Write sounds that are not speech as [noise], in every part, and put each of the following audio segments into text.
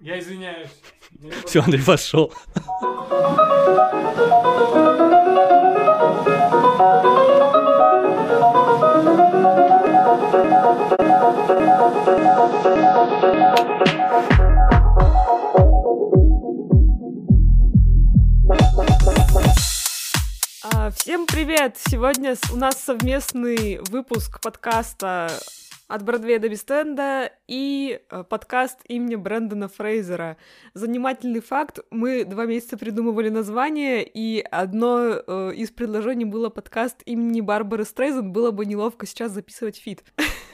Я извиняюсь. [laughs] Все, Андрей пошел. А, Всем привет! Сегодня у нас совместный выпуск подкаста от Бродвея до Вест-Энда и э, подкаст имени Брэндона Фрейзера. Занимательный факт, мы два месяца придумывали название, и одно э, из предложений было подкаст имени Барбары Стрейзанд, было бы неловко сейчас записывать фит.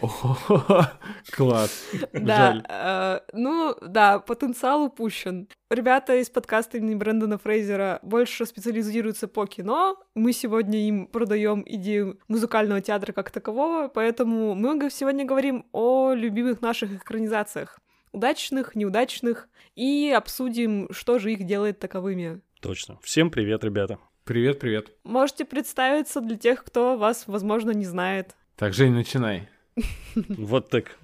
[laughs] Класс. Да, э, ну да, потенциал упущен. Ребята из подкаста имени Брэндона Фрейзера больше специализируются по кино. Мы сегодня им продаем идею музыкального театра как такового, поэтому мы сегодня говорим о любимых наших экранизациях. Удачных, неудачных, и обсудим, что же их делает таковыми. Точно. Всем привет, ребята. Привет, привет. Можете представиться для тех, кто вас, возможно, не знает. Так, Жень, начинай. [laughs] Вот так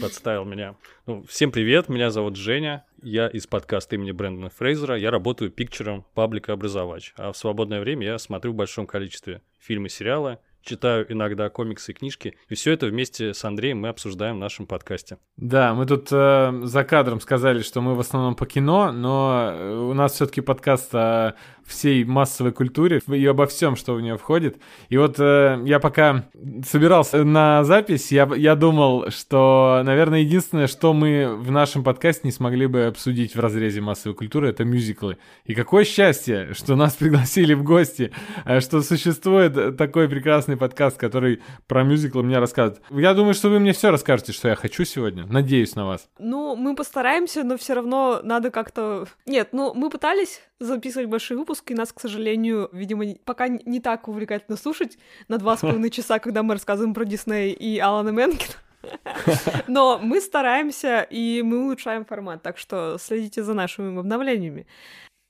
подставил меня. Ну, всем привет, меня зовут Женя. Я из подкаста имени Брэндона Фрейзера. Я работаю пикчером паблика «Образовач». А в свободное время я смотрю в большом количестве фильмы, сериалы, читаю иногда комиксы и книжки. И все это вместе с Андреем мы обсуждаем в нашем подкасте. Да, мы тут э, за кадром сказали, что мы в основном по кино, но э, у нас все-таки подкаст о всей массовой культуре и обо всем, что в нее входит. И вот э, я пока собирался на запись, я, я думал, что, наверное, единственное, что мы в нашем подкасте не смогли бы обсудить в разрезе массовой культуры, это мюзиклы. И какое счастье, что нас пригласили в гости, э, что существует такой прекрасный подкаст, который про мюзиклы мне рассказывает. Я думаю, что вы мне все расскажете, что я хочу сегодня. Надеюсь на вас. Ну, мы постараемся, но все равно надо как-то... Нет, ну, мы пытались записывать большой выпуск, и нас, к сожалению, видимо, пока не- не так увлекательно слушать на два с половиной часа, когда мы рассказываем про Дисней и Алана Менкина. [laughs] Но мы стараемся, и мы улучшаем формат, так что следите за нашими обновлениями.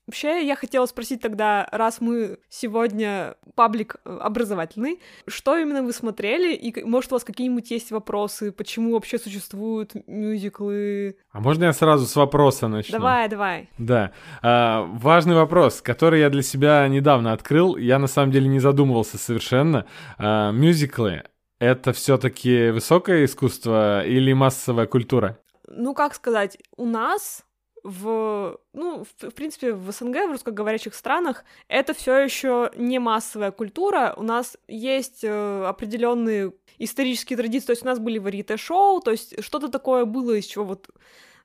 Вообще, я хотела спросить тогда, раз мы сегодня паблик э, образовательный, что именно вы смотрели, и, может, у вас какие-нибудь есть вопросы, почему вообще существуют мюзиклы? А можно я сразу с вопроса начну? Давай, давай. Да. А, важный вопрос, который я для себя недавно открыл. Я на самом деле не задумывался совершенно. А, мюзиклы — это все-таки высокое искусство или массовая культура? Ну, как сказать, у нас в, ну, в, в принципе, в СНГ, в русскоговорящих странах, это все еще не массовая культура. У нас есть э, определенные исторические традиции, то есть у нас были варьете-шоу, то есть что-то такое было, из чего вот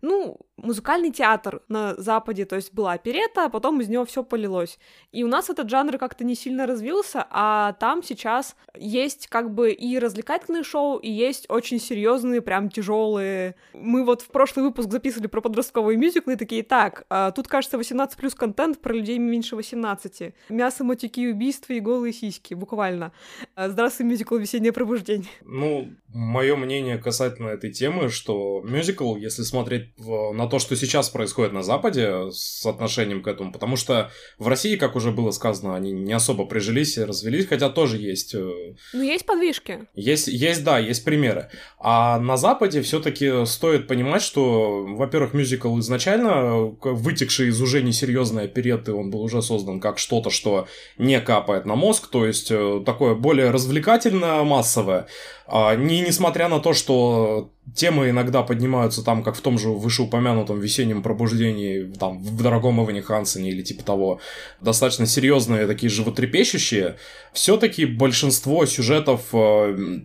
ну, музыкальный театр на Западе, то есть была оперета, а потом из него все полилось. И у нас этот жанр как-то не сильно развился, а там сейчас есть как бы и развлекательные шоу, и есть очень серьезные, прям тяжелые. Мы вот в прошлый выпуск записывали про подростковые мюзиклы, и такие, так, а, тут, кажется, 18 плюс контент про людей меньше 18. Мясо, мотики, убийства и голые сиськи, буквально. А, Здравствуй, мюзикл «Весеннее пробуждение». Ну, мое мнение касательно этой темы, что мюзикл, если смотреть на то, что сейчас происходит на Западе с отношением к этому, потому что в России, как уже было сказано, они не особо прижились и развелись, хотя тоже есть э, Ну, есть подвижки. есть, есть, да, есть примеры. А на Западе все-таки стоит понимать, что, во-первых, мюзикл изначально, э, вытекший из уже несерьезной опереты, он был уже создан как что-то, что не капает на мозг, то есть э, такое более развлекательное, массовое. А, не, несмотря на то, что темы иногда поднимаются там, как в том же вышеупомянутом весеннем пробуждении, там, в дорогом Эване Хансене или типа того, достаточно серьезные, такие животрепещущие, все-таки большинство сюжетов, э,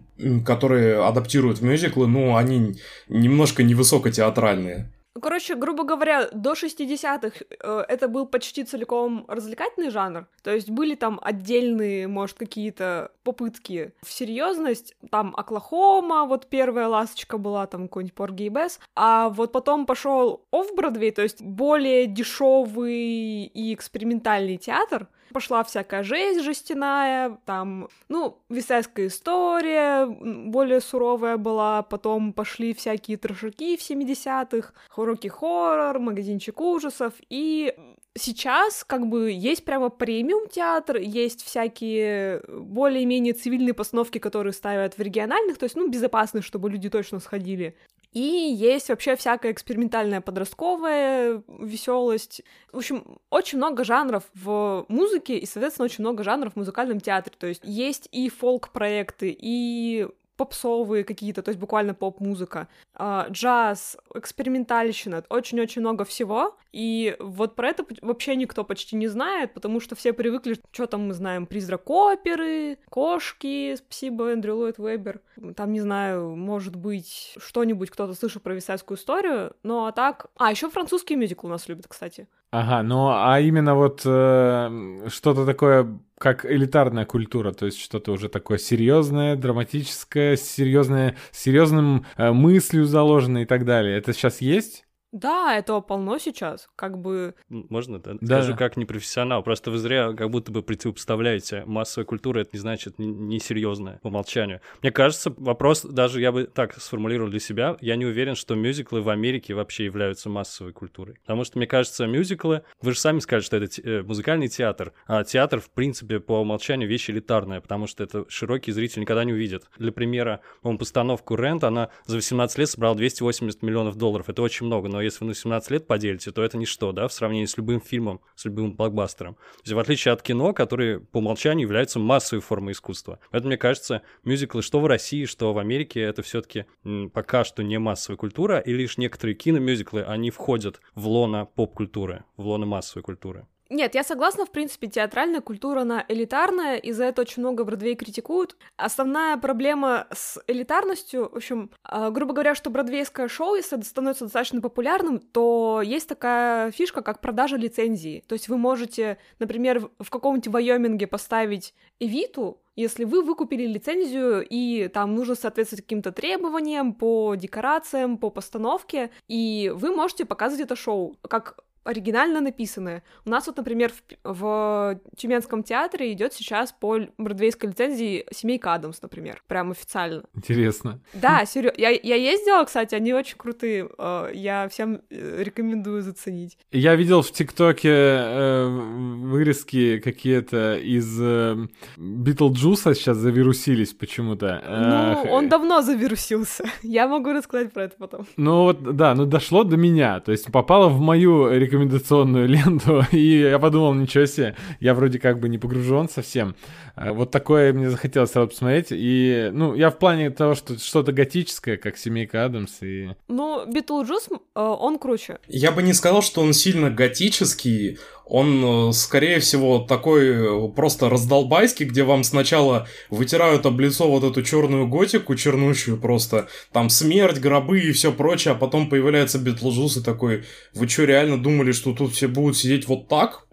которые адаптируют в мюзиклы, ну, они немножко невысокотеатральные. Ну, Короче, грубо говоря, до 60-х э, это был почти целиком развлекательный жанр. То есть были там отдельные, может, какие-то попытки в серьезность. Там Оклахома, вот первая ласточка была, там какой-нибудь Порги и Бесс. А вот потом пошел оф бродвей то есть более дешевый и экспериментальный театр. Пошла всякая жесть жестяная, там, ну, висайская история более суровая была, потом пошли всякие трешаки в 70-х, уроки хоррор, магазинчик ужасов, и сейчас как бы есть прямо премиум театр, есть всякие более-менее цивильные постановки, которые ставят в региональных, то есть, ну, безопасные, чтобы люди точно сходили. И есть вообще всякая экспериментальная подростковая веселость. В общем, очень много жанров в музыке и, соответственно, очень много жанров в музыкальном театре. То есть есть и фолк-проекты, и попсовые какие-то, то есть буквально поп-музыка, э, джаз, экспериментальщина, очень-очень много всего. И вот про это вообще никто почти не знает, потому что все привыкли, что там мы знаем, призрак оперы, кошки, спасибо, Эндрю Ллойд Вебер. Там, не знаю, может быть, что-нибудь кто-то слышал про висайскую историю, но а так... А, еще французский мюзикл у нас любят, кстати. Ага, ну а именно вот э, что-то такое, как элитарная культура, то есть что-то уже такое серьезное, драматическое, серьезное, серьезным э, мыслью заложенное и так далее. Это сейчас есть? Да, этого полно сейчас, как бы... Можно, да? да. Скажу как непрофессионал, просто вы зря как будто бы противопоставляете. Массовая культура — это не значит несерьезная не по умолчанию. Мне кажется, вопрос, даже я бы так сформулировал для себя, я не уверен, что мюзиклы в Америке вообще являются массовой культурой. Потому что, мне кажется, мюзиклы, вы же сами сказали, что это э, музыкальный театр, а театр, в принципе, по умолчанию вещь элитарная, потому что это широкий зритель никогда не увидит. Для примера, по постановку «Рент», она за 18 лет собрала 280 миллионов долларов. Это очень много, но если вы на 17 лет поделите, то это ничто, да, в сравнении с любым фильмом, с любым блокбастером. То есть, в отличие от кино, которые по умолчанию являются массовой формой искусства. Поэтому, мне кажется, мюзиклы что в России, что в Америке, это все таки пока что не массовая культура, и лишь некоторые киномюзиклы, они входят в лоно поп-культуры, в лоно массовой культуры. Нет, я согласна, в принципе, театральная культура, она элитарная, и за это очень много Бродвей критикуют. Основная проблема с элитарностью, в общем, э, грубо говоря, что бродвейское шоу, если становится достаточно популярным, то есть такая фишка, как продажа лицензии. То есть вы можете, например, в каком-нибудь Вайоминге поставить Эвиту, если вы выкупили лицензию, и там нужно соответствовать каким-то требованиям по декорациям, по постановке, и вы можете показывать это шоу как оригинально написанное. У нас вот, например, в, в Тюменском театре идет сейчас по бродвейской лицензии «Семейка Адамс», например, прям официально. Интересно. Да, серьезно. Я, я ездила, кстати, они очень крутые. Э, я всем э, рекомендую заценить. Я видел в ТикТоке э, вырезки какие-то из э, Битлджуса сейчас завирусились почему-то. Ну, он давно завирусился. [laughs] Я могу рассказать про это потом. Ну вот, да, ну дошло до меня. То есть попало в мою рекомендацию рекомендационную ленту, [laughs] и я подумал, ничего себе, я вроде как бы не погружен совсем. А, вот такое мне захотелось сразу посмотреть. И, ну, я в плане того, что что-то готическое, как «Семейка Адамс» и... Ну, Битлджус, э, он круче. Я бы не сказал, что он сильно готический, он, э, скорее всего, такой э, просто раздолбайский, где вам сначала вытирают об лицо вот эту черную готику, чернущую просто, там смерть, гробы и все прочее, а потом появляется Битлджус и такой, вы что, реально думали, что тут все будут сидеть вот так?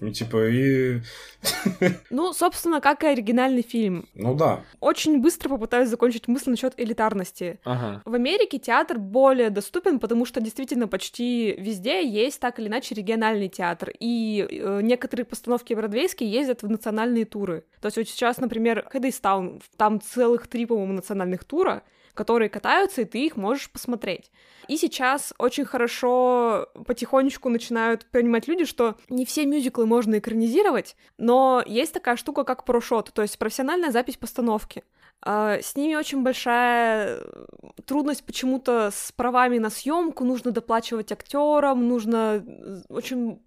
И [laughs] типа, и... [laughs] Ну, собственно, как и оригинальный фильм. Ну да. Очень быстро попытаюсь закончить мысль насчет элитарности. Ага. В Америке театр более доступен, потому что действительно почти везде есть так или иначе региональный театр и э, некоторые постановки бродвейские ездят в национальные туры. То есть вот сейчас, например, Хэддейстаун, там целых три, по-моему, национальных тура, которые катаются, и ты их можешь посмотреть. И сейчас очень хорошо потихонечку начинают понимать люди, что не все мюзиклы можно экранизировать, но есть такая штука, как прошот, то есть профессиональная запись постановки. А, с ними очень большая трудность почему-то с правами на съемку, нужно доплачивать актерам, нужно очень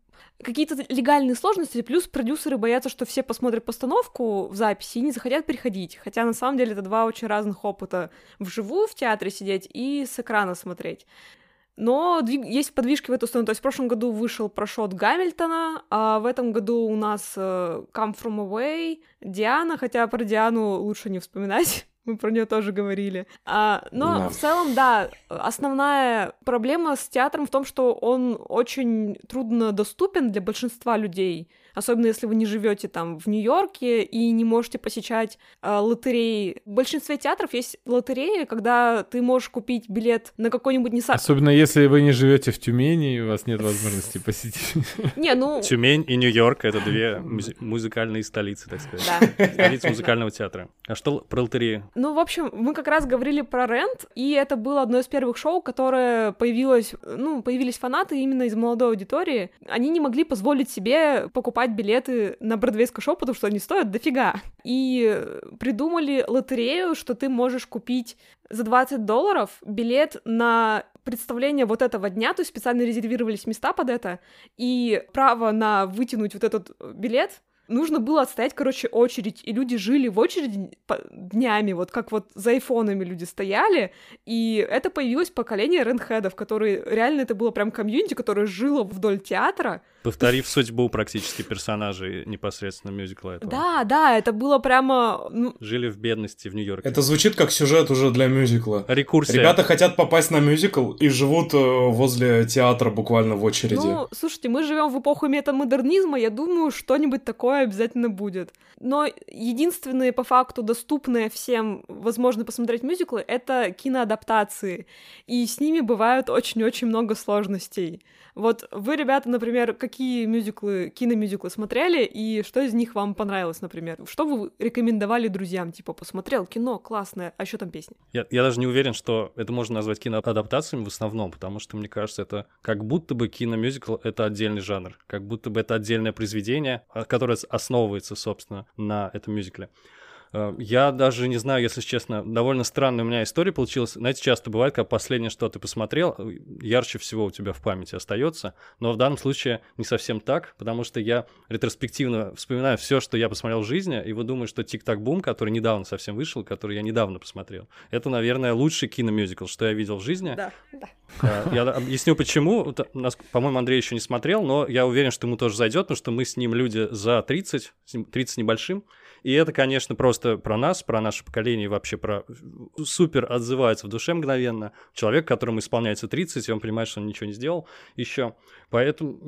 какие-то легальные сложности, плюс продюсеры боятся, что все посмотрят постановку в записи и не захотят приходить. Хотя на самом деле это два очень разных опыта. Вживую в театре сидеть и с экрана смотреть. Но есть подвижки в эту сторону. То есть в прошлом году вышел прошот Гамильтона, а в этом году у нас uh, Come From Away, Диана, хотя про Диану лучше не вспоминать [laughs] мы про нее тоже говорили. А, но да. в целом, да, основная проблема с театром в том, что он очень трудно доступен для большинства людей особенно если вы не живете там в Нью-Йорке и не можете посещать э, лотереи. В большинстве театров есть лотереи, когда ты можешь купить билет на какой-нибудь не Особенно если вы не живете в Тюмени, и у вас нет возможности посетить. [laughs] Не, ну... Тюмень и Нью-Йорк — это две музыкальные столицы, так сказать. Да. Столица музыкального театра. А что про лотереи? Ну, в общем, мы как раз говорили про рент, и это было одно из первых шоу, которое появилось, ну, появились фанаты именно из молодой аудитории. Они не могли позволить себе покупать покупать билеты на бродвейское шоу, потому что они стоят дофига. И придумали лотерею, что ты можешь купить за 20 долларов билет на представление вот этого дня, то есть специально резервировались места под это, и право на вытянуть вот этот билет нужно было отстоять, короче, очередь, и люди жили в очереди днями, вот как вот за айфонами люди стояли, и это появилось поколение ренхедов, которые реально это было прям комьюнити, которое жило вдоль театра, Повторив судьбу практически персонажей непосредственно мюзикла этого. Да, да, это было прямо... Ну... Жили в бедности в Нью-Йорке. Это звучит как сюжет уже для мюзикла. Рекурсия. Ребята хотят попасть на мюзикл и живут э, возле театра буквально в очереди. Ну, слушайте, мы живем в эпоху метамодернизма, я думаю, что-нибудь такое обязательно будет. Но единственные по факту доступные всем возможно посмотреть мюзиклы — это киноадаптации, и с ними бывает очень-очень много сложностей. Вот вы, ребята, например, какие мюзиклы, киномюзиклы смотрели, и что из них вам понравилось, например? Что вы рекомендовали друзьям? Типа, посмотрел кино, классное, а еще там песни? Я, я даже не уверен, что это можно назвать киноадаптациями в основном, потому что, мне кажется, это как будто бы киномюзикл — это отдельный жанр, как будто бы это отдельное произведение, которое основывается, собственно, на этом мюзикле. Э, я даже не знаю, если честно, довольно странная у меня история получилась. Знаете, часто бывает, как последнее, что ты посмотрел, э, ярче всего у тебя в памяти остается. Но в данном случае не совсем так, потому что я ретроспективно вспоминаю все, что я посмотрел в жизни, и вот думаю, что «Тик-так-бум», который недавно совсем вышел, который я недавно посмотрел, это, наверное, лучший киномюзикл, что я видел в жизни. Да, да. Э, я объясню, почему. По-моему, Андрей еще не смотрел, но я уверен, что ему тоже зайдет, потому что мы с ним люди за 30, 30 небольшим, и это, конечно, просто про нас, про наше поколение, и вообще про супер отзывается в душе мгновенно. Человек, которому исполняется 30, и он понимает, что он ничего не сделал еще. Поэтому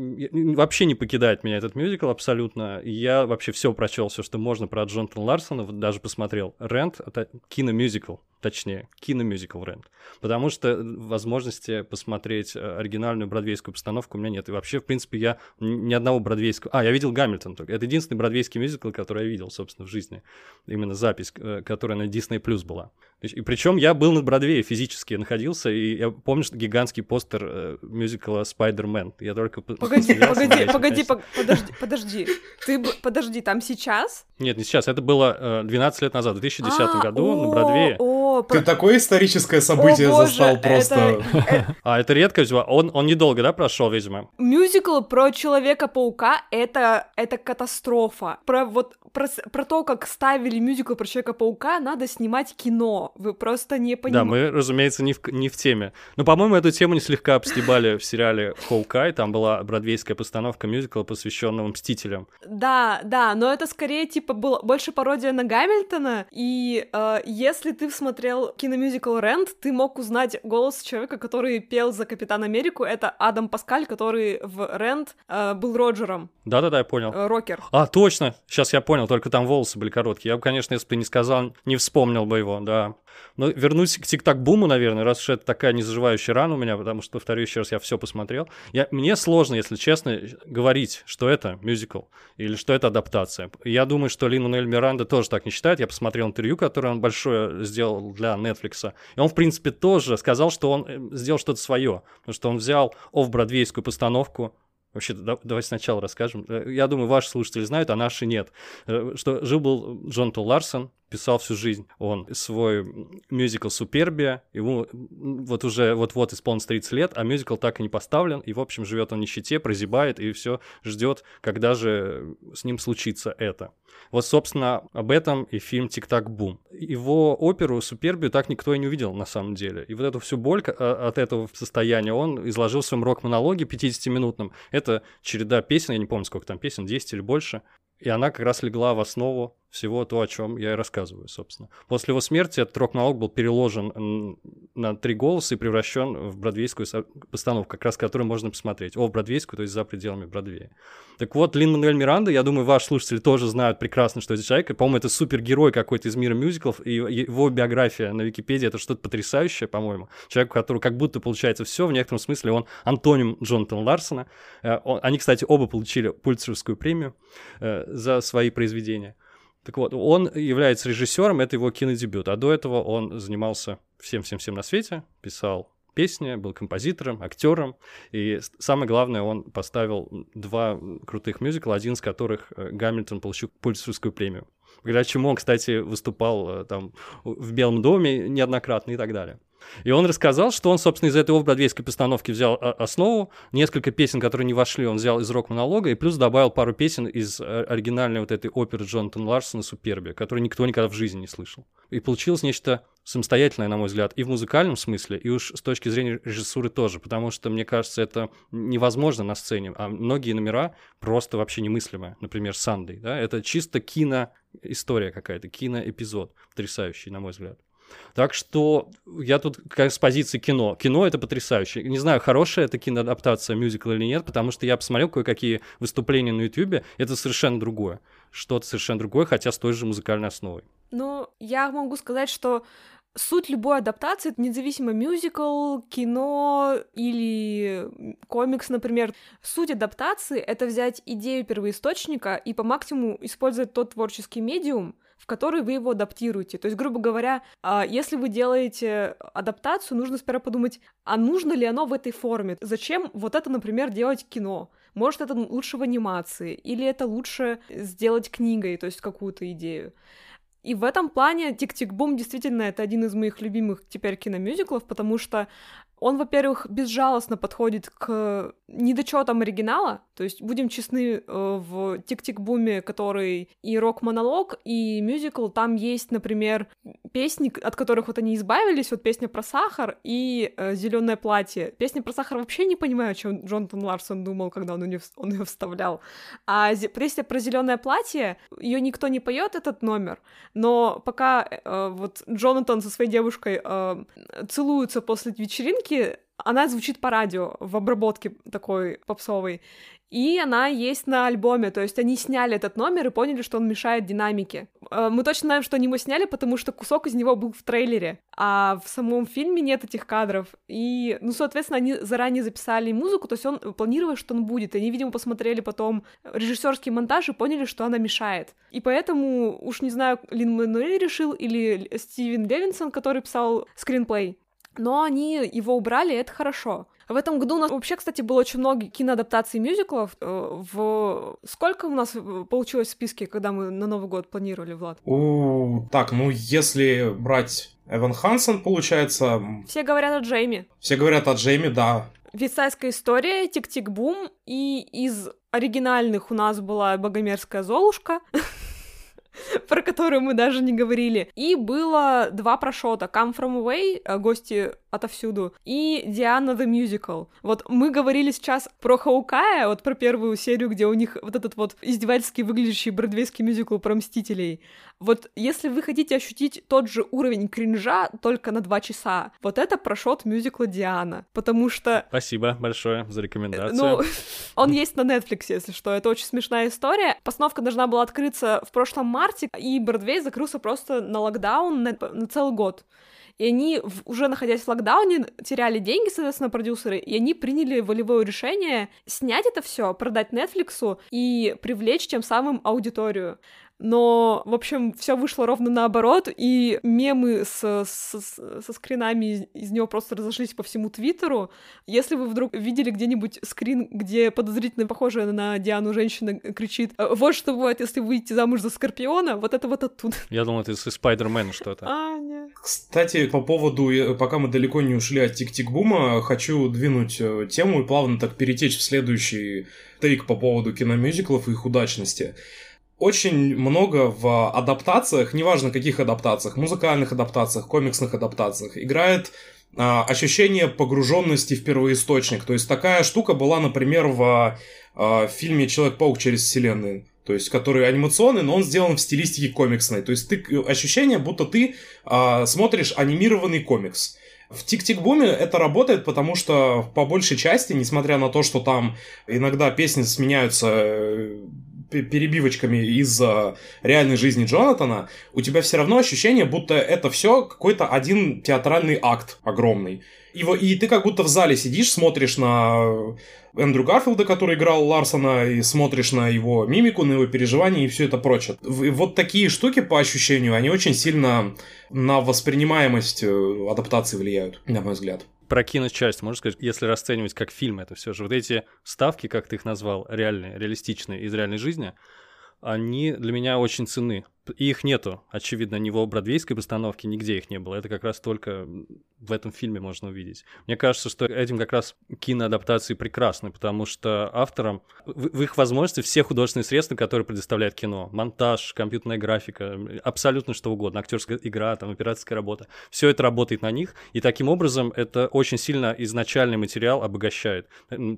вообще не покидает меня этот мюзикл абсолютно. Я вообще все прочел, все, что можно про Джонатана Ларсона, даже посмотрел. Рент — это киномюзикл точнее, киномюзикл Рент. Потому что возможности посмотреть э, оригинальную бродвейскую постановку у меня нет. И вообще, в принципе, я ни одного бродвейского... А, я видел Гамильтон только. Это единственный бродвейский мюзикл, который я видел, собственно, в жизни. Именно запись, э, которая на Disney Plus была. И причем я был на Бродвее физически находился, и я помню, что гигантский постер э, мюзикла Spider-Man. Я только... Погоди, погоди, погоди, подожди, подожди. Ты, подожди, там сейчас? Нет, не сейчас. Это было 12 лет назад, в 2010 а, году на Бродвее. О, ты про... такое историческое событие О, боже, застал просто. Это... а, это редко, он, он недолго, да, прошел, видимо? Мюзикл про Человека-паука — это, это катастрофа. Про вот про, про то, как ставили мюзикл про Человека-паука, надо снимать кино. Вы просто не понимаете. Да, мы, разумеется, не в, не в теме. Но, по-моему, эту тему не слегка обстебали в сериале «Хоукай». Там была бродвейская постановка мюзикла, посвященного «Мстителям». Да, да, но это скорее, типа, было больше пародия на Гамильтона. И э, если ты смотрел киномюзикл «Рент», ты мог узнать голос человека, который пел за Капитан Америку. Это Адам Паскаль, который в «Рент» э, был Роджером. Да-да-да, я понял. Э, рокер. А, точно! Сейчас я понял, только там волосы были короткие. Я бы, конечно, если бы ты не сказал, не вспомнил бы его, да. Но вернусь к тик-так-буму, наверное, раз уж это такая незаживающая рана у меня, потому что, повторю еще раз, я все посмотрел. Я, мне сложно, если честно, говорить, что это мюзикл или что это адаптация. Я думаю, что Лин Мануэль Миранда тоже так не считает. Я посмотрел интервью, которое он большое сделал для Netflix. И он, в принципе, тоже сказал, что он э, сделал что-то свое. Потому что он взял офф-бродвейскую постановку, Вообще, да, давайте сначала расскажем. Э, я думаю, ваши слушатели знают, а наши нет. Э, что жил-был Джон Тол Ларсон, писал всю жизнь. Он свой мюзикл «Супербия», ему вот уже вот-вот исполнится 30 лет, а мюзикл так и не поставлен, и, в общем, живет он в нищете, прозябает, и все ждет, когда же с ним случится это. Вот, собственно, об этом и фильм «Тик-так-бум». Его оперу «Супербию» так никто и не увидел, на самом деле. И вот эту всю боль а, от этого состояния он изложил в своем рок-монологе 50-минутном. Это череда песен, я не помню, сколько там песен, 10 или больше. И она как раз легла в основу всего то, о чем я и рассказываю, собственно. После его смерти этот рок-налог был переложен на три голоса и превращен в бродвейскую постановку, как раз которую можно посмотреть. О, бродвейскую, то есть за пределами Бродвея. Так вот, Лин Мануэль Миранда, я думаю, ваши слушатели тоже знают прекрасно, что это человек. По-моему, это супергерой какой-то из мира мюзиклов, и его биография на Википедии это что-то потрясающее, по-моему. Человек, у которого как будто получается все, в некотором смысле он антоним Джонатана Ларсона. Э, они, кстати, оба получили Пульцерскую премию э, за свои произведения. Так вот, он является режиссером, это его кинодебют, а до этого он занимался всем-всем-всем на свете, писал песни, был композитором, актером. И самое главное, он поставил два крутых мюзикла, один из которых э, Гамильтон получил Пульсерскую премию. Благодаря чему он, кстати, выступал э, там в Белом доме неоднократно и так далее. И он рассказал, что он, собственно, из этой бродвейской постановки взял а, основу, несколько песен, которые не вошли, он взял из рок-монолога, и плюс добавил пару песен из э, оригинальной вот этой оперы Джонатана Ларсона «Суперби», которую никто никогда в жизни не слышал. И получилось нечто самостоятельное, на мой взгляд, и в музыкальном смысле, и уж с точки зрения режиссуры тоже, потому что, мне кажется, это невозможно на сцене, а многие номера просто вообще немыслимые. Например, «Сандей», да, это чисто киноистория какая-то, киноэпизод, потрясающий, на мой взгляд. Так что я тут как с позиции кино. Кино это потрясающе. Не знаю, хорошая это киноадаптация мюзикла или нет, потому что я посмотрел кое-какие выступления на Ютубе, это совершенно другое. Что-то совершенно другое, хотя с той же музыкальной основой. Ну, я могу сказать, что суть любой адаптации, независимо мюзикл, кино или комикс, например, суть адаптации — это взять идею первоисточника и по максимуму использовать тот творческий медиум, в который вы его адаптируете. То есть, грубо говоря, а, если вы делаете адаптацию, нужно сперва подумать, а нужно ли оно в этой форме? Зачем вот это, например, делать кино? Может, это лучше в анимации, или это лучше сделать книгой, то есть какую-то идею. И в этом плане «Тик-Тик-Бум» действительно это один из моих любимых теперь киномюзиклов, потому что он, во-первых, безжалостно подходит к недочетам оригинала, то есть, будем честны, э, в «Тик-Тик-Буме», который и рок-монолог, и мюзикл, там есть, например, песни, от которых вот они избавились, вот песня про сахар и э, зеленое платье. Песня про сахар вообще не понимаю, о чем Джонатан Ларсон думал, когда он, ее, он ее вставлял. А песня про зеленое платье, ее никто не поет этот номер, но пока э, вот Джонатан со своей девушкой целуются после вечеринки, музыки, она звучит по радио в обработке такой попсовой, и она есть на альбоме, то есть они сняли этот номер и поняли, что он мешает динамике. Э, мы точно знаем, что они его сняли, потому что кусок из него был в трейлере, а в самом фильме нет этих кадров. И, ну, соответственно, они заранее записали музыку, то есть он планировал, что он будет. И они, видимо, посмотрели потом режиссерский монтаж и поняли, что она мешает. И поэтому, уж не знаю, Лин Мануэль решил или Стивен Левинсон, который писал скринплей, но они его убрали, и это хорошо. В этом году у нас вообще, кстати, было очень много киноадаптаций мюзиклов. Э, в сколько у нас э, получилось в списке, когда мы на Новый год планировали, Влад? У, так, ну если брать Эван Хансен, получается... Все говорят о Джейми. Все говорят о Джейми, да. Вестсайдская история, Тик-Тик-Бум, и из оригинальных у нас была Богомерзкая Золушка. [laughs] [laughs] про которую мы даже не говорили. И было два proshot а. Come From Away, э, гости отовсюду, и Диана the Musical. Вот мы говорили сейчас про Хоукая, вот про первую серию, где у них вот этот вот издевательски выглядящий бродвейский мюзикл про Мстителей. Вот если вы хотите ощутить тот же уровень кринжа только на два часа, вот это proshot мюзикла Диана, потому что... Спасибо большое за рекомендацию. Ну, он есть на Netflix, если что, это очень смешная история. Постановка должна была открыться в прошлом марте, и Бродвей закрылся просто на локдаун на, на целый год. И они, уже находясь в локдауне, теряли деньги, соответственно, продюсеры, и они приняли волевое решение снять это все, продать Netflix и привлечь тем самым аудиторию но, в общем, все вышло ровно наоборот, и мемы с, с, со скринами из, из него просто разошлись по всему Твиттеру. Если вы вдруг видели где-нибудь скрин, где подозрительно похожая на Диану женщина кричит «Вот что бывает, если выйти замуж за Скорпиона», вот это вот оттуда. Я думал, это из Спайдермена что-то. А, нет. Кстати, по поводу, э, пока мы далеко не ушли от Тик-Тик-Бума, хочу двинуть э, тему и плавно так перетечь в следующий тейк по поводу киномюзиклов и их удачности очень много в адаптациях, неважно каких адаптациях, музыкальных адаптациях, комиксных адаптациях, играет а, ощущение погруженности в первоисточник. То есть такая штука была, например, в а, фильме Человек-паук через вселенную. То есть, который анимационный, но он сделан в стилистике комиксной. То есть, ты, ощущение, будто ты а, смотришь анимированный комикс. В Тик-Тик-Буме это работает, потому что по большей части, несмотря на то, что там иногда песни сменяются э, перебивочками из реальной жизни Джонатана, у тебя все равно ощущение, будто это все какой-то один театральный акт огромный. И, и ты как будто в зале сидишь, смотришь на Эндрю Гарфилда, который играл Ларсона, и смотришь на его мимику, на его переживания и все это прочее. Вот такие штуки, по ощущению, они очень сильно на воспринимаемость э, адаптации влияют, на мой взгляд. Про киночасть, можно сказать, если расценивать как фильм это все же, вот эти ставки, как ты их назвал, реальные, реалистичные из реальной жизни, они для меня очень ценны. И их нету, очевидно, ни в бродвейской постановке, нигде их не было. Это как раз только в этом фильме можно увидеть. Мне кажется, что этим как раз киноадаптации прекрасны, потому что авторам в, их возможности все художественные средства, которые предоставляет кино, монтаж, компьютерная графика, абсолютно что угодно, актерская игра, там, операторская работа, все это работает на них, и таким образом это очень сильно изначальный материал обогащает.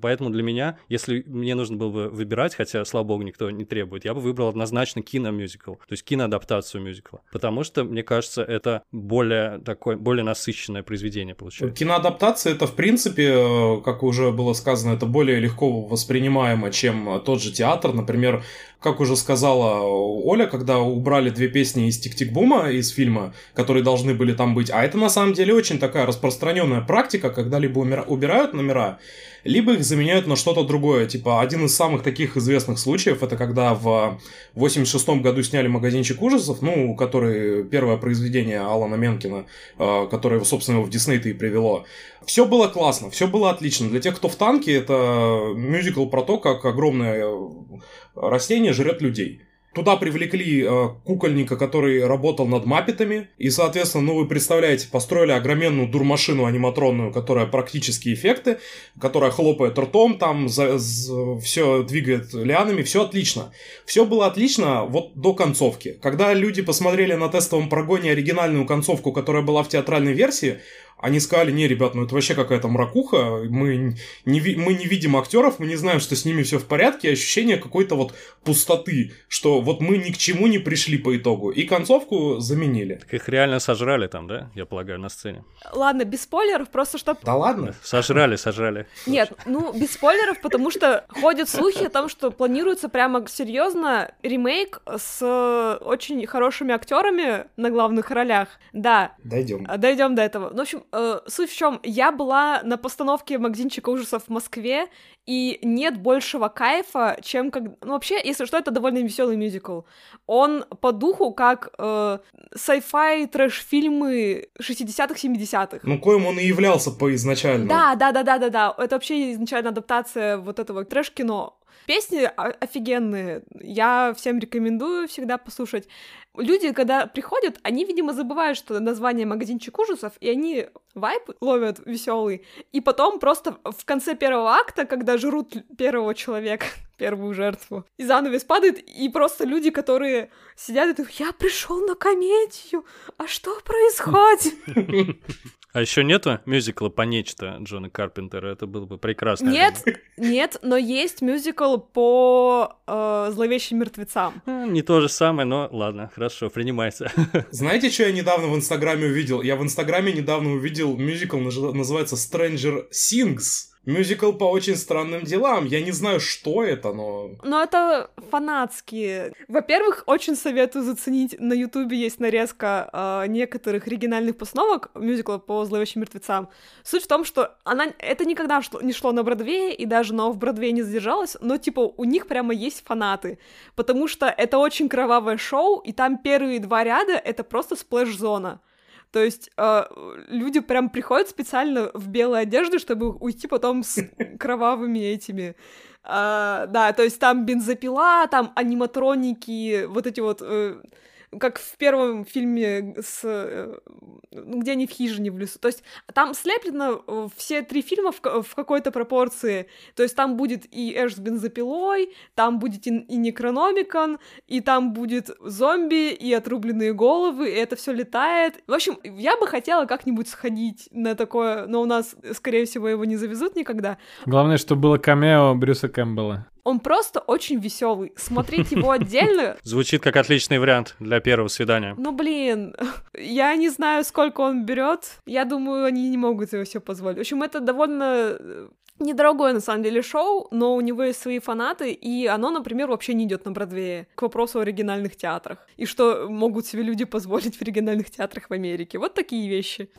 Поэтому для меня, если мне нужно было бы выбирать, хотя, слава богу, никто не требует, я бы выбрал однозначно киномюзикл, то есть киноадаптацию мюзикла. Потому что, мне кажется, это более такое, более насыщенное произведение получается. Киноадаптация это, в принципе, э, как уже было сказано, это более легко воспринимаемо, чем тот же театр. Например, как уже сказала Оля, когда убрали две песни из Тик-Тик-Бума из фильма, которые должны были там быть. А это на самом деле очень такая распространенная практика, когда либо убирают номера, либо их заменяют на что-то другое. Типа, один из самых таких известных случаев, это когда в 86 году сняли «Магазинчик ужасов», ну, который первое произведение Алана Менкина, э, которое, собственно, его в Дисней-то и привело. Все было классно, все было отлично. Для тех, кто в танке, это мюзикл про то, как огромное растение жрет людей. Туда привлекли э, кукольника, который работал над маппетами. И, соответственно, ну вы представляете, построили огроменную дурмашину аниматронную, которая практически эффекты, которая хлопает ртом, там за, за, все двигает лианами, все отлично. Все было отлично вот до концовки. Когда люди посмотрели на тестовом прогоне оригинальную концовку, которая была в театральной версии, они сказали, не, ребят, ну это вообще какая-то мракуха, мы не, мы не видим актеров, мы не знаем, что с ними все в порядке, ощущение какой-то вот пустоты, что вот мы ни к чему не пришли по итогу. И концовку заменили. Так их реально сожрали там, да, я полагаю, на сцене? Ладно, без спойлеров, просто чтобы... Да ладно? Сожрали, сожрали. Нет, ну без спойлеров, потому что ходят слухи о том, что планируется прямо серьезно ремейк с очень хорошими актерами на главных ролях. Да. Дойдем. Дойдем до этого. Ну, в общем, э, суть в чем? Я была на постановке магазинчика ужасов в Москве, и нет большего кайфа, чем как... Ну, вообще, если что, это довольно веселый мюзикл. Он по духу как э, sci-fi трэш-фильмы 60-х, 70-х. Ну, коим он и являлся по изначально. Да, да, да, да, да, да. Это вообще изначально адаптация вот этого трэш-кино. Песни офигенные, я всем рекомендую всегда послушать. Люди, когда приходят, они, видимо, забывают, что название магазинчик ужасов, и они вайп ловят веселый, и потом просто в конце первого акта, когда жрут первого человека, [laughs] первую жертву, и занавес падает, и просто люди, которые сидят и думают, я пришел на комедию, а что происходит? [laughs] А еще нету мюзикла по нечто Джона Карпентера? Это было бы прекрасно. Нет, нет, но есть мюзикл по э, зловещим мертвецам. А, не то же самое, но ладно, хорошо, принимается. [laughs] Знаете, что я недавно в Инстаграме увидел? Я в Инстаграме недавно увидел мюзикл, называется Stranger Things. Мюзикл по очень странным делам. Я не знаю, что это, но... Но это фанатские. Во-первых, очень советую заценить. На Ютубе есть нарезка э, некоторых оригинальных постановок мюзикла по зловещим мертвецам. Суть в том, что она... это никогда шло, не шло на Бродвее, и даже на в Бродвее не задержалось, но, типа, у них прямо есть фанаты. Потому что это очень кровавое шоу, и там первые два ряда — это просто сплэш-зона. То есть э, люди прям приходят специально в белой одежде, чтобы уйти потом с [laughs] кровавыми этими. Э, да, то есть там бензопила, там аниматроники, вот эти вот... Э, как в первом фильме, с, э, ну, где они в хижине в лесу. То есть там слеплено э, все три фильма в, в какой-то пропорции. То есть там будет и Эш с бензопилой, там будет и, и Некрономикон, и там будет зомби, и отрубленные головы, и это все летает. В общем, я бы хотела как-нибудь сходить на такое, но у нас, скорее всего, его не завезут никогда. Главное, чтобы было камео Брюса Кэмпбелла. Он просто очень веселый. Смотреть его отдельно... [laughs] Звучит как отличный вариант для первого свидания. Ну, блин, [laughs] я не знаю, сколько он берет. Я думаю, они не могут себе все позволить. В общем, это довольно э, недорогое, на самом деле, шоу, но у него есть свои фанаты, и оно, например, вообще не идет на Бродвее. К вопросу о оригинальных театрах. И что могут себе люди позволить в оригинальных театрах в Америке. Вот такие вещи.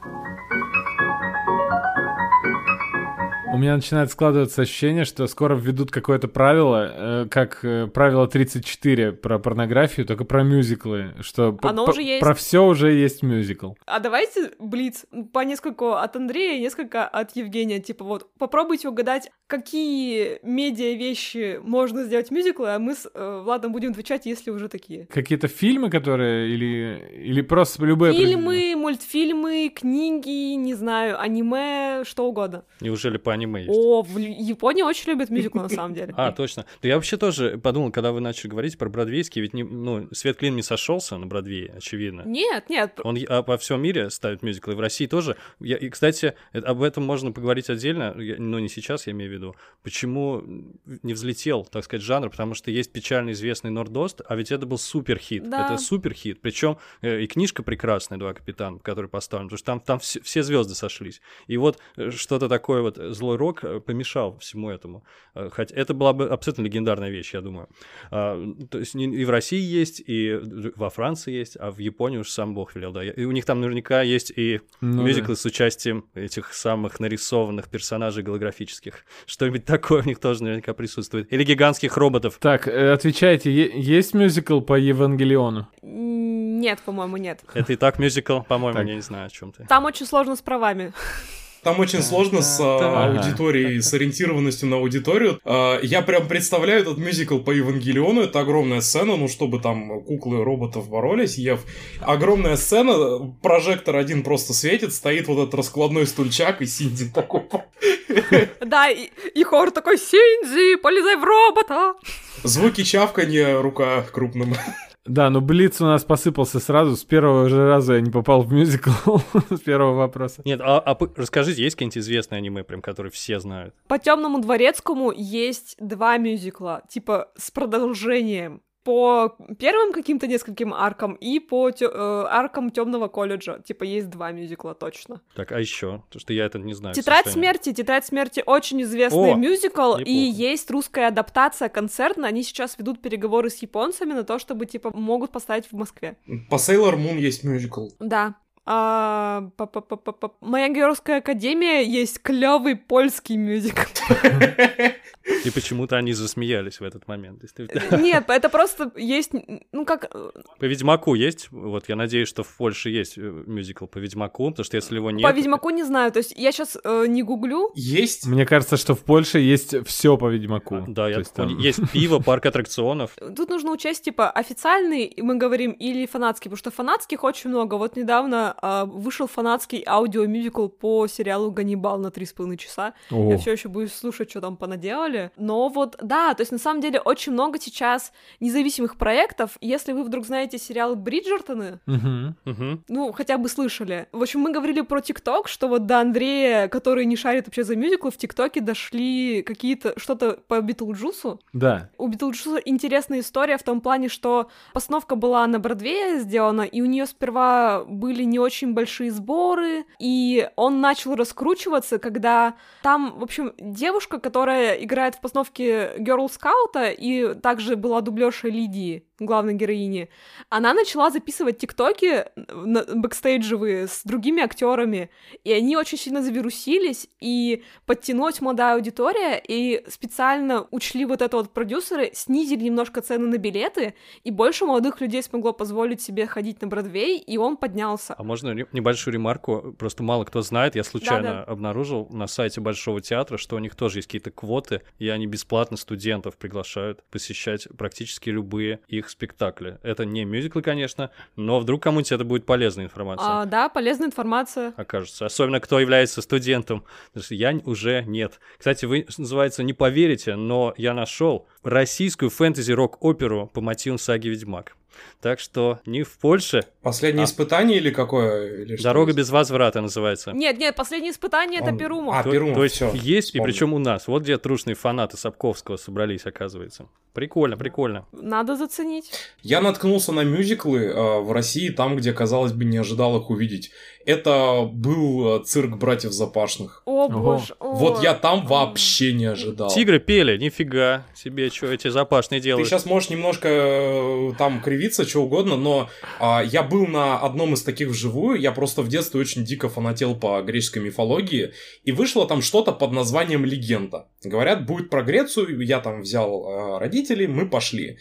У меня начинает складываться ощущение, что скоро введут какое-то правило, э, как э, правило 34 про порнографию, только про мюзиклы, что Оно по- уже есть. про все уже есть мюзикл. А давайте, Блиц, по несколько от Андрея, несколько от Евгения. Типа вот, попробуйте угадать, какие медиа вещи можно сделать мюзиклы, а мы с э, Владом будем отвечать, если уже такие. Какие-то фильмы, которые или или просто любые Фильмы, мультфильмы, книги, не знаю, аниме, что угодно. Неужели по аниме есть? О, в Японии очень любят мюзиклы, на самом деле. [laughs] А, точно. Да я вообще тоже подумал, когда вы начали говорить про бродвейский, ведь не, ну, Свет Клин не сошелся на Бродвее, очевидно. Нет, нет, Он а, во всем мире ставит мюзиклы, и в России тоже. Я, и, кстати, это- об этом можно поговорить отдельно, но не сейчас, я имею в виду. Почему не взлетел, так сказать, жанр? Потому что есть печально известный Нордост, а ведь это был суперхит. Да. Это суперхит. Причем и книжка прекрасная, «Два капитана», который поставлен, потому что там, там все, все звезды сошлись. И вот э, что-то такое вот э, злой рок э, помешал всему этому. Э, Хотя это была бы абсолютно легендарная вещь, я думаю. А, то есть и в России есть, и во Франции есть, а в Японии уж сам Бог велел, да. И у них там наверняка есть и Ну да. мюзиклы с участием этих самых нарисованных персонажей голографических. Что-нибудь такое у них тоже наверняка присутствует. Или гигантских роботов. Так, э, отвечайте, есть мюзикл по Евангелиону? нет, по-моему, нет. Это и так мюзикл, по-моему, я не знаю, о чем ты. Там очень сложно с правами. Там очень сложно с а, аудиторией, с ориентированностью на аудиторию. А, Я прям представляю этот мюзикл по Евангелиону. Это огромная сцена, ну, чтобы там куклы роботов боролись, Ев. Огромная сцена, прожектор один просто светит, стоит вот этот раскладной стульчак, и Синди такой... [laughs] Да, и, хор такой, Синзи, полезай в робота. Звуки чавканья, рука крупным. Да, но Блиц у нас посыпался сразу, с первого же раза я не попал в мюзикл, [laughs] с первого вопроса. Нет, а, а расскажите, есть какие-нибудь известные аниме, прям, которые все знают? По темному дворецкому есть два мюзикла, типа с продолжением. По первым каким-то нескольким аркам и по тё- э, аркам темного колледжа. Типа есть два мюзикла точно. Так, а еще? Потому что я это не знаю. Тетрадь смерти. Тетрадь смерти очень известный О, мюзикл, и неплохо. есть русская адаптация концертная. Они сейчас ведут переговоры с японцами на то, чтобы типа могут поставить в Москве. По Sailor Moon есть мюзикл. Да. А, па-па-па-па-па. Моя георгская академия есть клевый польский мюзикл. И почему-то они засмеялись в этот момент. Нет, это просто есть, ну как, э, По Ведьмаку есть? Вот я надеюсь, что в Польше есть э, мюзикл по Ведьмаку, потому что если его нет... по Ведьмаку не знаю, то есть я сейчас не гуглю. Есть Мне кажется, что в Польше есть все по Ведьмаку. Да, То я, есть там- есть пиво, парк аттракционов. Тут нужно учесть, типа, официальный, мы говорим, или фанатский, потому что фанатских очень много. Вот недавно а, вышел фанатский аудиомюзикл по сериалу «Ганнибал» на 3,5 часа. О. Я все еще буду слушать, что там понаделали. Но вот, да, то есть на самом деле очень много сейчас независимых проектов. Если вы вдруг знаете сериал «Бриджертоны», ну, хотя бы слышали. В общем, мы говорили про ТикТок, что вот до Андрея, который не шарит вообще за мюзиклы, в ТикТоке дошли какие-то что-то по Битлджусу. Да. У Битлджуса интересная история в том плане, что постановка была на Бродвее сделана, и у нее сперва были не очень большие сборы, и он начал раскручиваться, когда там, в общем, девушка, которая играет в постановке Girl Scout а и также была дублерша Лидии, главной героини, она начала записывать тиктоки бэкстейджевые с другими актерами, и они очень сильно завирусились, и подтянулась молодая аудитория, и специально учли вот это вот продюсеры, снизили немножко цены на билеты, и больше молодых людей смогло позволить себе ходить на Бродвей, и он поднялся. А можно небольшую ремарку? Просто мало кто знает. Я случайно Да-да. обнаружил на сайте Большого театра, что у них тоже есть какие-то квоты, и они бесплатно студентов приглашают посещать практически любые их спектакли. Это не мюзиклы, конечно, но вдруг кому-нибудь это будет полезная информация. А, да, полезная информация. окажется. Особенно, кто является студентом. Я уже нет. Кстати, вы, называется, не поверите, но я нашел российскую фэнтези-рок-оперу по мотивам саги «Ведьмак». Так что не в Польше. последнее А. испытание или какое? Или «Дорога есть? без возврата» называется. Нет, нет, последнее испытание это Он- Перумов. А, то, Перумов, то есть всё, есть, и вспомнил. причем у нас. Вот где трушные фанаты Сапковского собрались, оказывается. Прикольно, прикольно. Надо заценить. Я наткнулся на мюзиклы э, в России, там, где, казалось бы, не ожидал их увидеть. Это был э, цирк братьев Запашных. О, боже. о. Вот я там вообще не ожидал. Тигры пели, нифига себе, что эти запашные Ты делают. сейчас можешь немножко э, там кривиться, что угодно, но а, я был на одном из таких вживую, я просто в детстве очень дико фанател по греческой мифологии, и вышло там что-то под названием «Легенда». Говорят, будет про Грецию, я там взял э, родителей, мы пошли.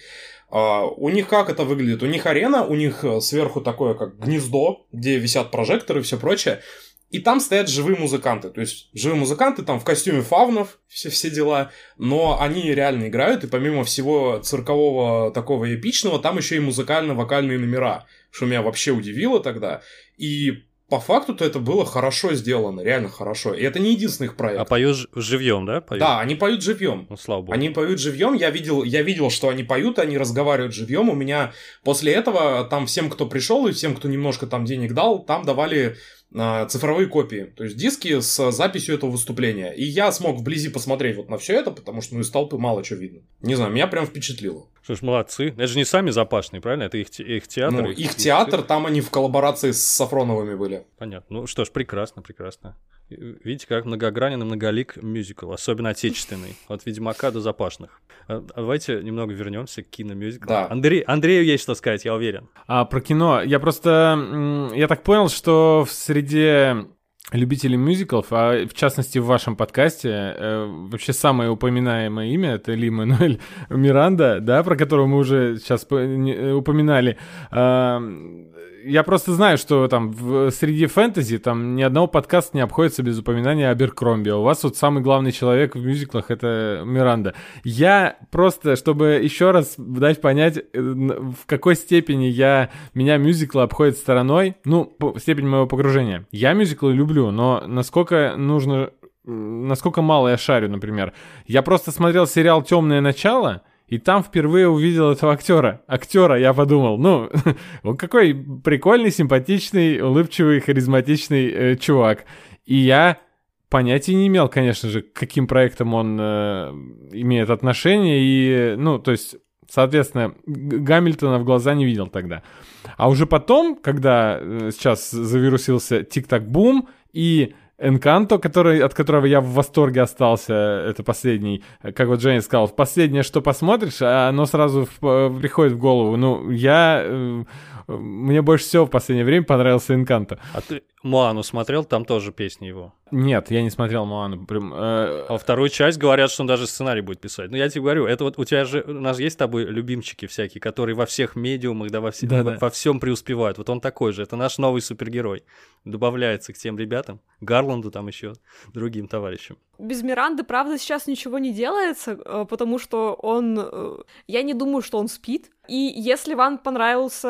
А, у них как это выглядит? У них арена, у них э, сверху такое как гнездо, где висят прожекторы и все прочее. И там стоят живые музыканты. То есть живые музыканты там в костюме фавнов, все, все дела. Но они реально играют. И помимо всего циркового такого эпичного, там еще и музыкально-вокальные номера. Что меня вообще удивило тогда. И по факту-то это было хорошо сделано. Реально хорошо. И это не единственный их проект. А поют живьем, да? Поют? Да, они поют живьем. Ну, слава богу. Они поют живьем. Я видел, я видел, что они поют, они разговаривают живьем. У меня после этого там всем, кто пришел и всем, кто немножко там денег дал, там давали цифровые копии, то есть диски с записью этого выступления. И я смог вблизи посмотреть вот на все это, потому что ну из толпы мало чего видно. Не знаю, меня прям впечатлило. Что ж, молодцы. Это же не сами запашные, правильно? Это их, их театр. Ну, их театр, там они в коллаборации с Сафроновыми были. Понятно. Ну что ж, прекрасно, прекрасно. Видите, как многогранен и многолик мюзикл, особенно отечественный, от Ведьмака до Запашных. А, Давайте немного вернемся к киномюзиклу. Да. Андрей, Андрею есть что сказать, я уверен. А про кино, я просто, я так понял, что в среде любителей мюзиклов, а в частности в вашем подкасте, э, вообще самое упоминаемое имя это Ли Мануэль Миранда, да, про которого мы уже сейчас э, упоминали. А, я просто знаю, что там в, среди фэнтези там ни одного подкаста не обходится без упоминания Аберкромби. А у вас вот самый главный человек в мюзиклах это Миранда. Я просто, чтобы еще раз дать понять, э, в какой степени я меня мюзиклы обходят стороной, ну, степень моего погружения. Я мюзиклы люблю, но насколько нужно, насколько мало я шарю, например. Я просто смотрел сериал Темное начало. И там впервые увидел этого актера. Актера, я подумал, ну, [laughs] он какой прикольный, симпатичный, улыбчивый, харизматичный э, чувак. И я понятия не имел, конечно же, к каким проектам он э, имеет отношение. И, ну, то есть, соответственно, Гамильтона в глаза не видел тогда. А уже потом, когда э, сейчас завирусился Тик-Так-Бум и Энканто, который, от которого я в восторге остался, это последний, как вот Женя сказал, последнее, что посмотришь, а оно сразу в- э, приходит в голову. Ну, я... э, мне больше всего в последнее время понравился Энканто. А ты Моану смотрел, там тоже песни его. Нет, я не смотрел Моану. Прям, э, А вторую часть говорят, что он даже сценарий будет писать. Ну, я тебе говорю, это вот у тебя же, у нас есть с тобой любимчики всякие, которые во всех медиумах, да, во, все, Да-да. во, всем преуспевают. Вот он такой же, это наш новый супергерой. Добавляется к тем ребятам, Гарланду там еще, другим товарищам. Без Миранды, правда, сейчас ничего не делается, э, потому что он... э, Я не думаю, что он спит. И если вам понравился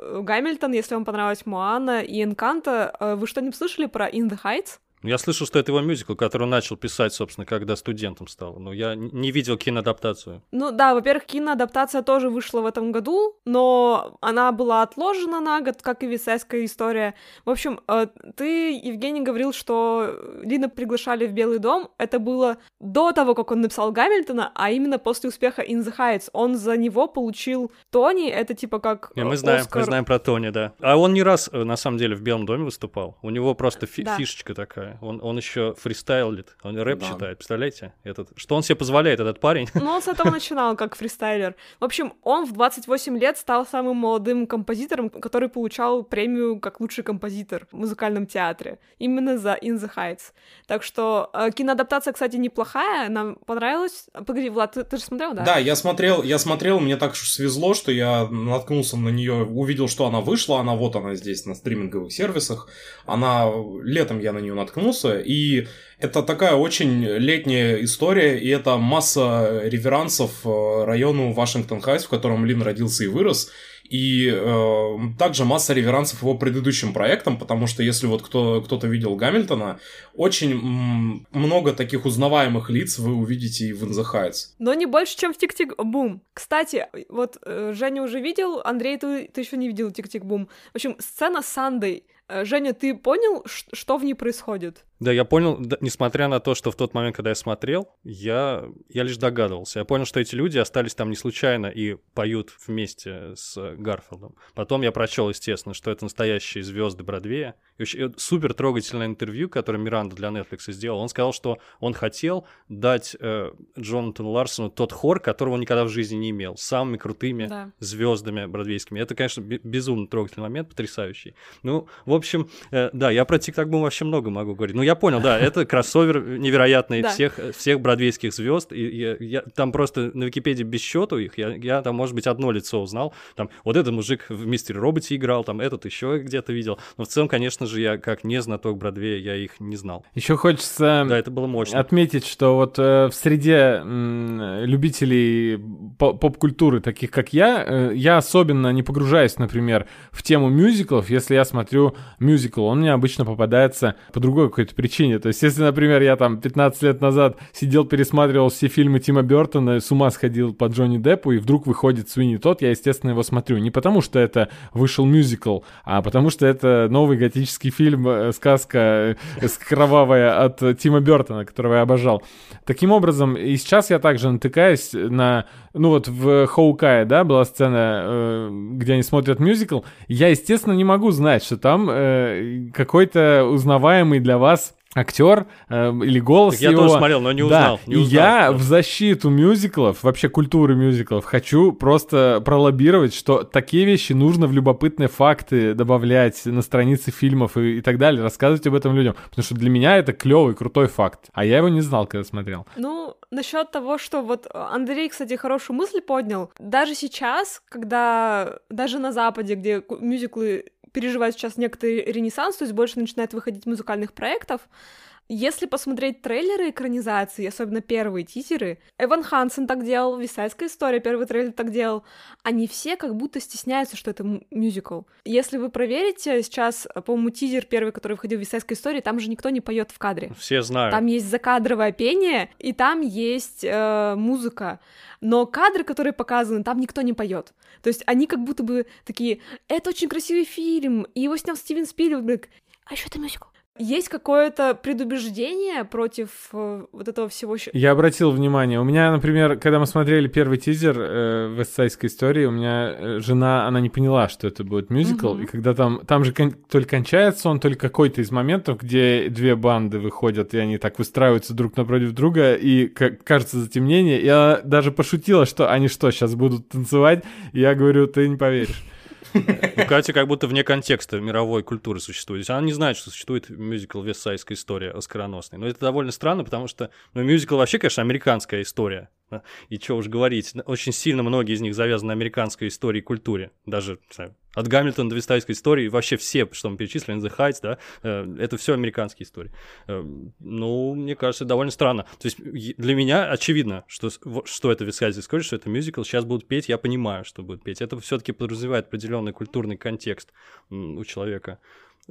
э, Гамильтон, если вам понравилась Моана и Энканто, э, вы что-нибудь слышали про In the Heights? Я слышал, что это его мюзикл, который он начал писать, собственно, когда студентом стал. Но я не видел киноадаптацию. Ну да, во-первых, киноадаптация тоже вышла в этом году, но она была отложена на год, как и Висайская история. В общем, э, ты, Евгений, говорил, что Лина приглашали в Белый дом. Это было до того, как он написал Гамильтона, а именно после успеха In the Heights. Он за него получил Тони, это типа как Не, мы знаем, Оскар. мы знаем про Тони, да. А он не раз, э, на самом деле, в Белом доме выступал. У него просто фи- Да. фишечка такая. Он, он еще фристайлит, он рэп Да. читает, представляете? Этот, что он себе позволяет, этот парень? Ну, он с этого [laughs] начинал, как фристайлер. В общем, он в 28 лет стал самым молодым композитором, который получал премию как лучший композитор в музыкальном театре. Именно за In the Heights. Так что э, киноадаптация, кстати, неплохая, нам понравилась. Погоди, Влад, ты, ты же смотрел, да? Да, я смотрел, я смотрел, мне так уж свезло, что я наткнулся на нее, увидел, что она вышла, она вот она здесь на стриминговых сервисах. Она летом я на нее наткнулся, и это такая очень летняя история, и это масса реверансов э, району Вашингтон-Хайс, в котором Лин родился и вырос. И э, также масса реверансов его предыдущим проектам, потому что если вот кто, кто-то видел Гамильтона, очень много таких узнаваемых лиц вы увидите и в In the Heights. Но не больше, чем в Tick-Tick-Boom. Кстати, вот э, Женя уже видел, Андрей, ты, ты еще не видел Tick-Tick-Boom. В общем, сцена с Sunday Женя, ты понял, что в ней происходит? Да, я понял, да, несмотря на то, что в тот момент, когда я смотрел, я, я лишь догадывался. Я понял, что эти люди остались там не случайно и поют вместе с Гарфилдом. Потом я прочел, естественно, что это настоящие звезды Бродвея. И очень, супер трогательное интервью, которое Миранда для Netflix сделал. Он сказал, что он хотел дать э, Джонатану Ларсону тот хор, которого он никогда в жизни не имел, с самыми крутыми Да. звездами бродвейскими. Это, конечно, бе- безумно трогательный момент, потрясающий. Ну, в общем, э, да, я про Тик-Так Бум вообще много могу говорить. Ну, я понял, да, это кроссовер невероятный [laughs] всех, всех бродвейских звезд. И я, я- там просто на Википедии без счету их, я, я там, может быть, одно лицо узнал. Там вот этот мужик в Мистере Роботе играл, там этот еще где-то видел. Но в целом, конечно же, я как не знаток Бродвея, я их не знал. Еще хочется Да, это было мощно. отметить, что вот э, в среде м, любителей по- поп-культуры, таких как я, э, я особенно не погружаюсь, например, в тему мюзиклов, если я смотрю мюзикл. Он мне обычно попадается по другой какой-то причине. То есть, если, например, я там 15 лет назад сидел, пересматривал все фильмы Тима Бертона, с ума сходил по Джонни Деппу, и вдруг выходит Суини тот, я, естественно, его смотрю. Не потому, что это вышел мюзикл, а потому, что это новый готический фильм, э, сказка э, кровавая от Тима Бертона, которого я обожал. Таким образом, и сейчас я также натыкаюсь на... Ну вот в Хоукае, да, была сцена, э, где они смотрят мюзикл. Я, естественно, не могу знать, что там э, какой-то узнаваемый для вас актер э, или голос Так я его. тоже смотрел, но не узнал. Да, не и узнал, я да. в защиту мюзиклов, вообще культуры мюзиклов, хочу просто пролоббировать, что такие вещи нужно в любопытные факты добавлять на страницы фильмов и, и так далее, рассказывать об этом людям. Потому что для меня это клевый, крутой факт. А я его не знал, когда смотрел. Ну, насчет того, что вот э, Андрей, кстати, хорошую мысль поднял. Даже сейчас, когда даже на Западе, где мюзиклы переживают сейчас некоторый ренессанс, то есть больше начинает выходить музыкальных проектов, если посмотреть трейлеры экранизации, особенно первые тизеры, Эван Хансен так делал, Висайская история, первый трейлер так делал, они все как будто стесняются, что это мюзикл. Если вы проверите, сейчас, э, по-моему, тизер первый, который выходил в Висайской истории, там же никто не поет в кадре. Все знают. Там есть закадровое пение, и там есть э, музыка. Но кадры, которые показаны, там никто не поет. То есть они как будто бы такие, это очень красивый фильм, и его снял Стивен Спилберг. А еще это мюзикл. Есть какое-то предубеждение против э, вот этого всего. Я обратил внимание, у меня, например, когда мы смотрели первый тизер э, Вестсайдской истории, у меня э, жена, она не поняла, что это будет мюзикл, Мгм. и когда там, там же кон- то ли кончается он, то ли какой-то из моментов, где две банды выходят, и они так выстраиваются друг напротив друга, и к- кажется затемнение, я даже пошутила, что они что, сейчас будут танцевать, и я говорю, ты не поверишь. Кати как будто вне контекста мировой культуры существует. Она не знает, что существует мюзикл «Вестсайдская история» оскароносный. Но это довольно странно, потому что ну, мюзикл вообще, конечно, американская история. И что уж говорить, очень сильно многие из них завязаны американской истории и культуре. Даже, знаю, от Гамильтона до Вестсайдской истории, вообще все, что мы перечислили, The Heights, да, э, это все американские истории. Э, Ну, мне кажется, довольно странно. То есть для меня очевидно, что, что это Вестсайдская история, что это мюзикл. Сейчас будут петь, я понимаю, что будут петь. Это все-таки подразумевает определенный культурный контекст у человека.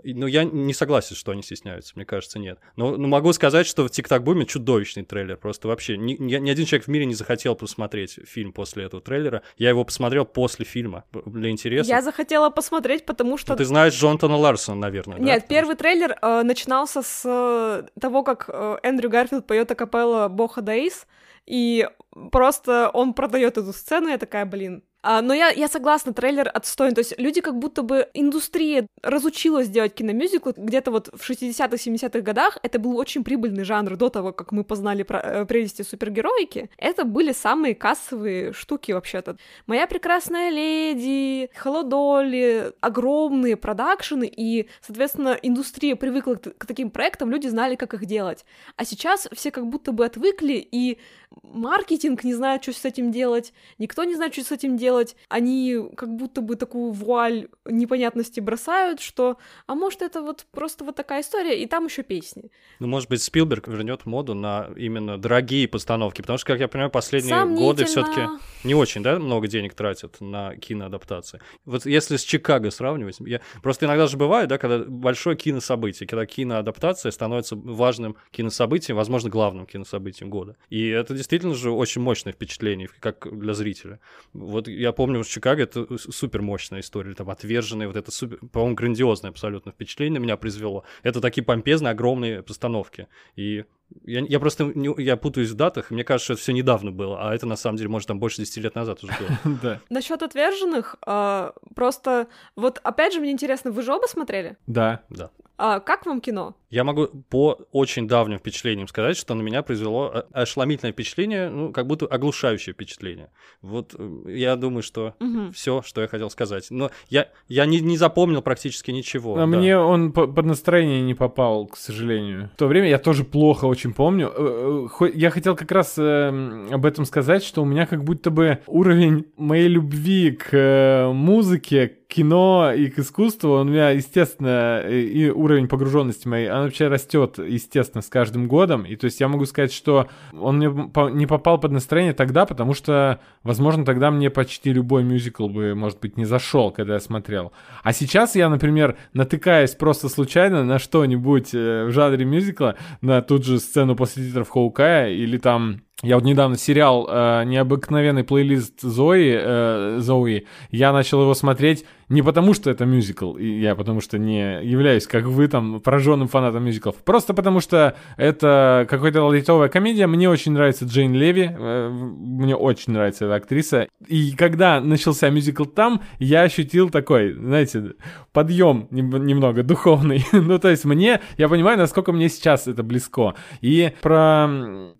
Но я не согласен, что они стесняются, мне кажется, нет. Но, но могу сказать, что в «Тик-Так Буме» чудовищный трейлер. Просто вообще ни, ни- ни один человек в мире не захотел посмотреть фильм после этого трейлера. Я его посмотрел после фильма для интереса. Я захотела посмотреть, потому что... Ну, ты знаешь Джонатана Ларсона, наверное, да? Нет, Потому первый трейлер э, начинался с э, того, как э, Эндрю Гарфилд поет акапелла Боха Days, и просто он продает эту сцену, я такая, блин. А, но я, я согласна, трейлер отстойный. То есть люди как будто бы индустрия разучилась делать киномюзиклы. Где-то вот в 60-х, 70-х годах это был очень прибыльный жанр до того, как мы познали про, э, прелести супергероики. Это были самые кассовые штуки вообще-то. «Моя прекрасная леди», «Холодоли», огромные продакшены, и, соответственно, индустрия привыкла к, к таким проектам, люди знали, как их делать. А сейчас все как будто бы отвыкли, и маркетинг не знает, что с этим делать, никто не знает, что с этим делать. Они как будто бы такую вуаль непонятности бросают, что, а может, это вот просто вот такая история, и там еще песни. Ну, может быть, Спилберг вернет моду на именно дорогие постановки, потому что, как я понимаю, последние годы все-таки Сомнительно. не очень, да, много денег тратят на киноадаптации. Вот если с Чикаго сравнивать, я просто иногда же бывает, да, когда большое кинособытие, когда киноадаптация становится важным кинособытием, возможно, главным кинособытием года. И это действительно же очень мощное впечатление, как для зрителя. Вот я помню, что Чикаго — это супер мощная история, там, отверженные, вот это супер, по-моему, грандиозное абсолютно впечатление меня произвело. Это такие помпезные, огромные постановки. И я, я просто не, я путаюсь в датах, мне кажется, что это все недавно было, а это на самом деле, может, там больше 10 лет назад уже было. [laughs] Да. Насчет отверженных, а, просто вот опять же мне интересно, вы же оба смотрели? Да. Да. А, как вам кино? Я могу по очень давним впечатлениям сказать, что на меня произвело э, ошеломительное впечатление, ну, как будто оглушающее впечатление. Вот я думаю, что Мгм. все, что я хотел сказать. Но я, я не, не запомнил практически ничего. А да. мне он по- под настроение не попал, к сожалению. В то время я тоже плохо очень помню. Э, э, Я хотел как раз э, об этом сказать, что у меня как будто бы уровень моей любви к музыке, кино и к искусству, он у меня, естественно, и уровень погруженности моей, он вообще растет, естественно, с каждым годом. И то есть я могу сказать, что он мне не попал под настроение тогда, потому что, возможно, тогда мне почти любой мюзикл бы, может быть, не зашел, когда я смотрел. А сейчас я, например, натыкаюсь просто случайно на что-нибудь э, в жанре мюзикла, на тут же сцену после титров Хоукая или там я вот недавно сериал э, «Необыкновенный плейлист Зои», э, Зои, я начал его смотреть не потому, что это мюзикл, и я потому что не являюсь, как вы, там, пораженным фанатом мюзиклов, просто потому что это какая-то лайтовая комедия, мне очень нравится Джейн Леви, э, мне очень нравится эта актриса, и когда начался мюзикл там, я ощутил такой, знаете, подъем нем- немного духовный, [laughs] ну, то есть мне, я понимаю, насколько мне сейчас это близко, и про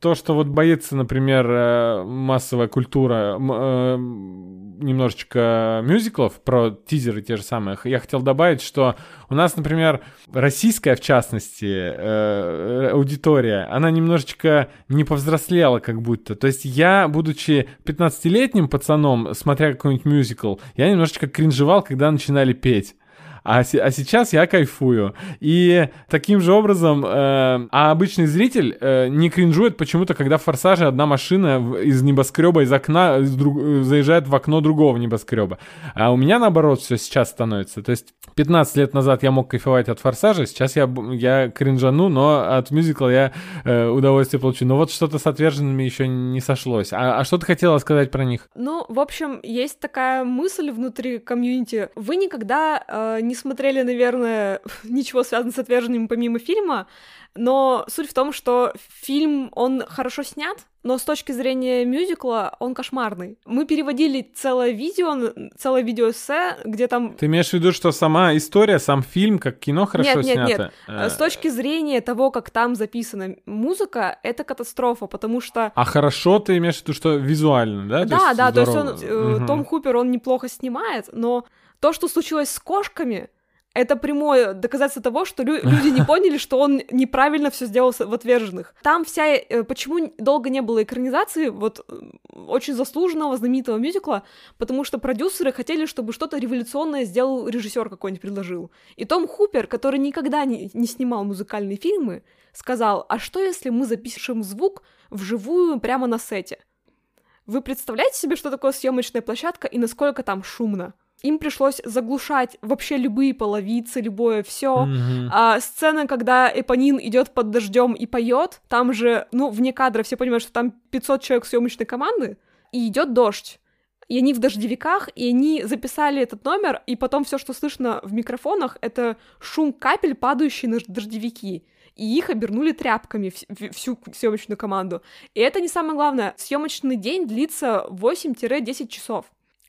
то, что вот боится, например, э, массовая культура э, немножечко мюзиклов, про тизеры те же самые, я хотел добавить, что у нас, например, российская, в частности, э, аудитория, она немножечко не повзрослела как будто. То есть я, будучи 15-летним пацаном, смотря какой-нибудь мюзикл, я немножечко кринжевал, когда начинали петь. А, а сейчас я кайфую. И таким же образом, э, а обычный зритель э, не кринжует почему-то, когда в «Форсаже» одна машина из небоскреба, из окна из друг- заезжает в окно другого небоскреба. А у меня наоборот все сейчас становится. То есть 15 лет назад я мог кайфовать от «Форсажа», сейчас я, я кринжану, но от мюзикла я э, удовольствие получу. Но вот что-то с «Отверженными» еще не сошлось. А, а что ты хотела сказать про них? Ну, в общем, есть такая мысль внутри комьюнити. Вы никогда э, не смотрели, наверное, [laughs] ничего связанного с отверженными помимо фильма, но суть в том, что фильм, он хорошо снят, но с точки зрения мюзикла он кошмарный. Мы переводили целое видео, целое видеоэссе, где там Ты имеешь в виду, что сама история, сам фильм, как кино хорошо Нет, нет, снято? нет. Э, С точки зрения того, как там записана музыка, это катастрофа, потому что А хорошо ты имеешь в виду, что визуально, да? да, да, то есть он, Мгм. Том Хупер, он неплохо снимает, но то, что случилось с кошками, это прямое доказательство того, что лю- люди не [laughs] поняли, что он неправильно все сделал в отверженных. Там вся... э, Почему долго не было экранизации вот очень заслуженного, знаменитого мюзикла? Потому что продюсеры хотели, чтобы что-то революционное сделал режиссер какой-нибудь предложил. И Том Хупер, который никогда не, не снимал музыкальные фильмы, сказал, а что если мы запишем звук вживую прямо на сете? Вы представляете себе, что такое съемочная площадка и насколько там шумно? Им пришлось заглушать вообще любые половицы, любое все. Мгм. А сцена, когда Эпонин идет под дождем и поет, там же, ну, вне кадра все понимают, что там 500 человек съемочной команды, и идет дождь. И они в дождевиках, и они записали этот номер, и потом все, что слышно в микрофонах, это шум капель, падающий на дождевики. И их обернули тряпками всю съемочную команду. И это не самое главное. Съемочный день длится 8-10 часов.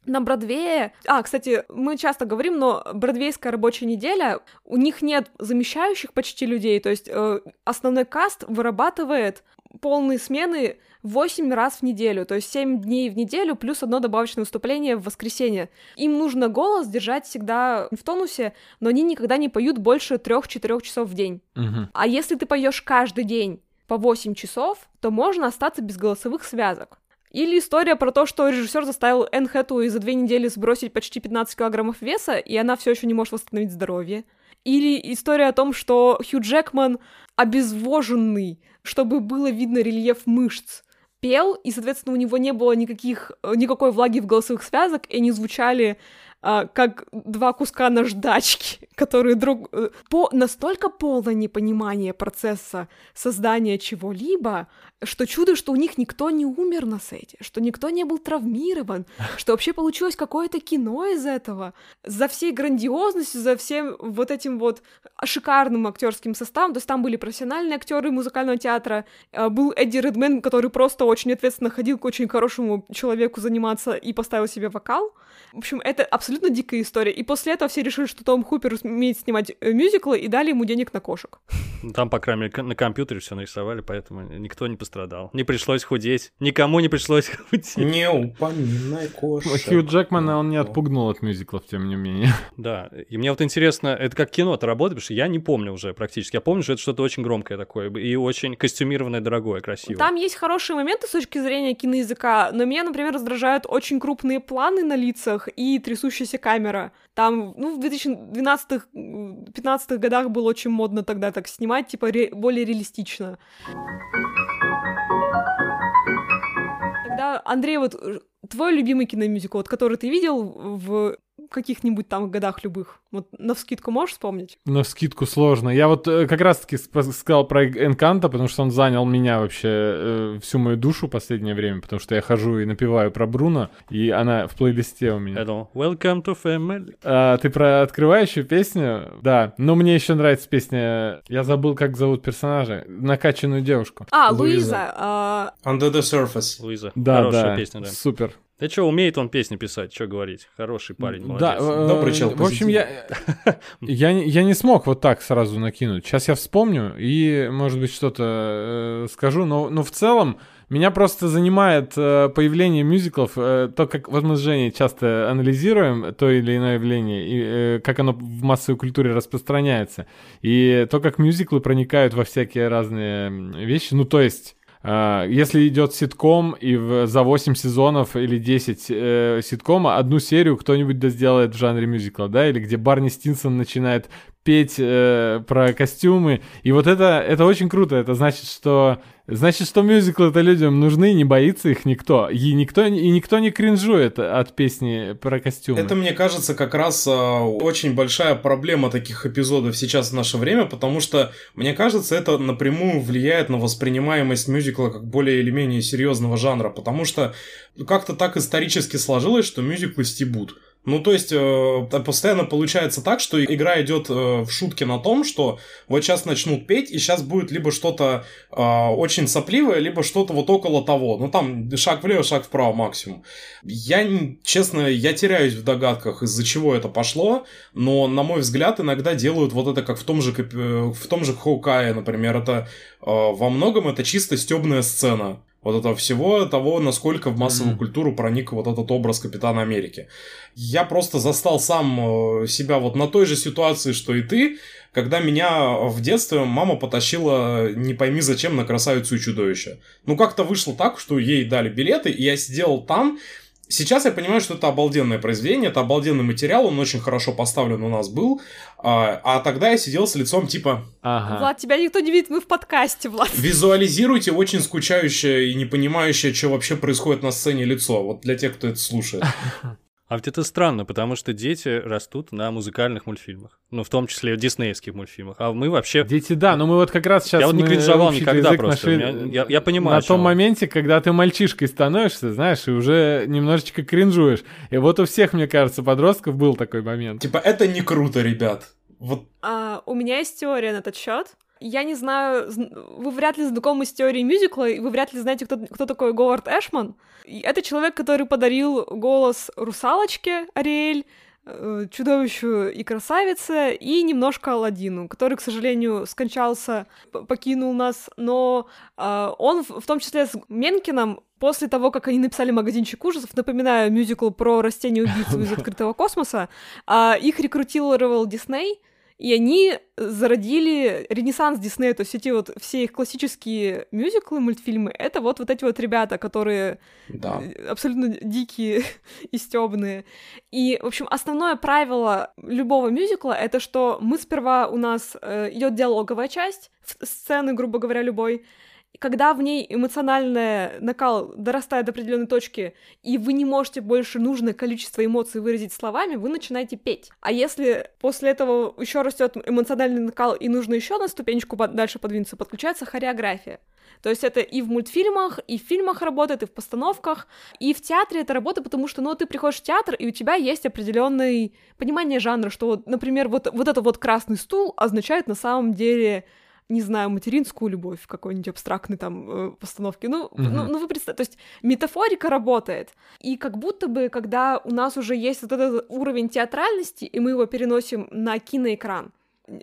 На Бродвее... А, кстати, мы часто говорим, но бродвейская рабочая неделя, у них нет замещающих почти людей, то есть э, основной каст вырабатывает полные смены 8 раз в неделю, то есть 7 дней в неделю плюс одно добавочное выступление в воскресенье. Им нужно голос держать всегда в тонусе, но они никогда не поют больше 3-4 часов в день. Мгм. А если ты поешь каждый день по 8 часов, то можно остаться без голосовых связок. Или история про то, что режиссер заставил Энн Хэтэуэй за две недели сбросить почти 15 килограммов веса, и она все еще не может восстановить здоровье. Или история о том, что Хью Джекман обезвоженный, чтобы было видно рельеф мышц, пел, и, соответственно, у него не было никаких, э, никакой влаги в голосовых связок, и они звучали а, как два куска наждачки, которые друг... Э, по... настолько полное непонимание процесса создания чего-либо, что чудо, что у них никто не умер на сете, что никто не был травмирован, [laughs] что вообще получилось какое-то кино из этого. За всей грандиозностью, за всем вот этим вот шикарным актерским составом, то есть там были профессиональные актеры музыкального театра, а, был Эдди Редмен, который просто очень ответственно ходил к очень хорошему человеку заниматься и поставил себе вокал. В общем, это абсолютно дикая история. И после этого все решили, что Том Хупер умеет снимать э, мюзиклы, и дали ему денег на кошек. Там, по крайней мере, на компьютере все нарисовали, поэтому никто не пострадал. Не пришлось худеть. Никому не пришлось худеть. Не упоминай кошек. Хью Джекмана он не отпугнул от мюзиклов, тем не менее. [laughs] Да, и мне вот интересно, это как кино-то работает, потому что я не помню уже практически. Я помню, что это что-то очень громкое такое, и очень костюмированное, дорогое, красивое. Там есть хорошие моменты с точки зрения киноязыка, но меня, например, раздражают очень крупные планы на лицах и трясущаяся камера. Там, ну, в 2012-15 годах было очень модно тогда так снимать, типа, ре- более реалистично. Тогда, Андрей, вот э, твой любимый киномюзикл, вот, который ты видел в каких-нибудь там годах любых? Вот на вскидку можешь вспомнить? На вскидку сложно. Я вот э, как раз-таки сказал про Энканта, потому что он занял меня вообще э, всю мою душу в последнее время, потому что я хожу и напеваю про Бруно, и она в плейлисте у меня. Hello. Welcome to family. А, ты про открывающую песню? Да. Но мне еще нравится песня, я забыл, как зовут персонажа, накачанную девушку. А, Луиза. Луиза. А... Under the Surface. Луиза. Да, Хорошая да. песня, да. Супер. Да что, умеет он песни писать, что говорить. Хороший парень, молодец. Да, Добрый чел, В общем, я, я, не- я не смог вот так сразу накинуть. Сейчас я вспомню и, может быть, что-то э, скажу, но, но в целом меня просто занимает э, появление мюзиклов, э, то, как вот мы с Женей часто анализируем то или иное явление, и э, как оно в массовой культуре распространяется, и то, как мюзиклы проникают во всякие разные вещи. Ну, то есть... А, Если идет ситком, и в- за 8 сезонов или 10 э, ситкома одну серию кто-нибудь да сделает в жанре мюзикла, да, или где Барни Стинсон начинает петь э, про костюмы. И вот это, это очень круто. Это значит, что значит, что мюзиклы это людям нужны, не боится их никто. И никто, и никто не кринжует от песни про костюмы. Это, мне кажется, как раз а, очень большая проблема таких эпизодов сейчас в наше время, потому что, мне кажется, это напрямую влияет на воспринимаемость мюзикла как более или менее серьезного жанра, потому что как-то так исторически сложилось, что мюзиклы стебут. Ну, то есть, э, постоянно получается так, что игра идет э, в шутке на том, что вот сейчас начнут петь, и сейчас будет либо что-то э, очень сопливое, либо что-то вот около того. Ну, там шаг влево, шаг вправо максимум. Я, честно, я теряюсь в догадках, из-за чего это пошло, но, на мой взгляд, иногда делают вот это как в том же, э, в том же Хоукае, например. Это э, во многом это чисто стебная сцена вот этого всего того, насколько в массовую Мгм. культуру проник вот этот образ Капитана Америки. Я просто застал сам э, себя вот на той же ситуации, что и ты, когда меня в детстве мама потащила не пойми зачем на красавицу и чудовище. Ну как-то вышло так, что ей дали билеты, и я сидел там. Сейчас я понимаю, что это обалденное произведение, это обалденный материал, он очень хорошо поставлен у нас был. А, а тогда я сидел с лицом типа Ага. Влад, тебя никто не видит, мы в подкасте, Влад. Визуализируйте очень скучающее и не понимающее, что вообще происходит на сцене лицо. Вот для тех, кто это слушает. [laughs] А ведь это странно, потому что дети растут на музыкальных мультфильмах. Ну, в том числе диснеевских мультфильмах. А мы вообще... Дети, да, но мы вот как раз сейчас... Я вот не общий никогда язык просто. нашли меня- я- я понимаю, На том вы. моменте, когда ты мальчишкой становишься, знаешь, и уже немножечко кринжуешь. И вот у всех, мне кажется, подростков был такой момент. Типа, это не круто, ребят. Вот А, у меня есть теория на этот счет. Я не знаю, зн- вы вряд ли знакомы с теорией мюзикла, и вы вряд ли знаете, кто, кто такой Говард Эшман. И это человек, который подарил голос русалочке Ариэль, э, чудовищу и красавице, и немножко Аладдину, который, к сожалению, скончался, покинул нас, но а, он в, в том числе с Менкином После того, как они написали «Магазинчик ужасов», напоминаю, мюзикл про растение-убийцу [laughs] из открытого космоса, а, их рекрутировал Дисней, и они зародили ренессанс Диснея, то есть эти вот все их классические мюзиклы, мультфильмы, это вот, вот эти вот ребята, которые Да. э, абсолютно дикие [laughs] и стебные. И, в общем, основное правило любого мюзикла — это что мы сперва, у нас э, идет диалоговая часть, сцены, грубо говоря, любой, когда в ней эмоциональный накал дорастает до определенной точки, и вы не можете больше нужное количество эмоций выразить словами, вы начинаете петь. А если после этого еще растет эмоциональный накал, и нужно еще на ступенечку дальше подвинуться, подключается хореография. То есть это и в мультфильмах, и в фильмах работает, и в постановках, и в театре это работает, потому что, ну, ты приходишь в театр, и у тебя есть определенное понимание жанра, что, например, вот, вот этот вот красный стул означает на самом деле не знаю, материнскую любовь в какой-нибудь абстрактной там э, постановке. Ну, mm-hmm. ну, ну, вы представьте, то есть метафорика работает. И как будто бы, когда у нас уже есть вот этот уровень театральности, и мы его переносим на киноэкран,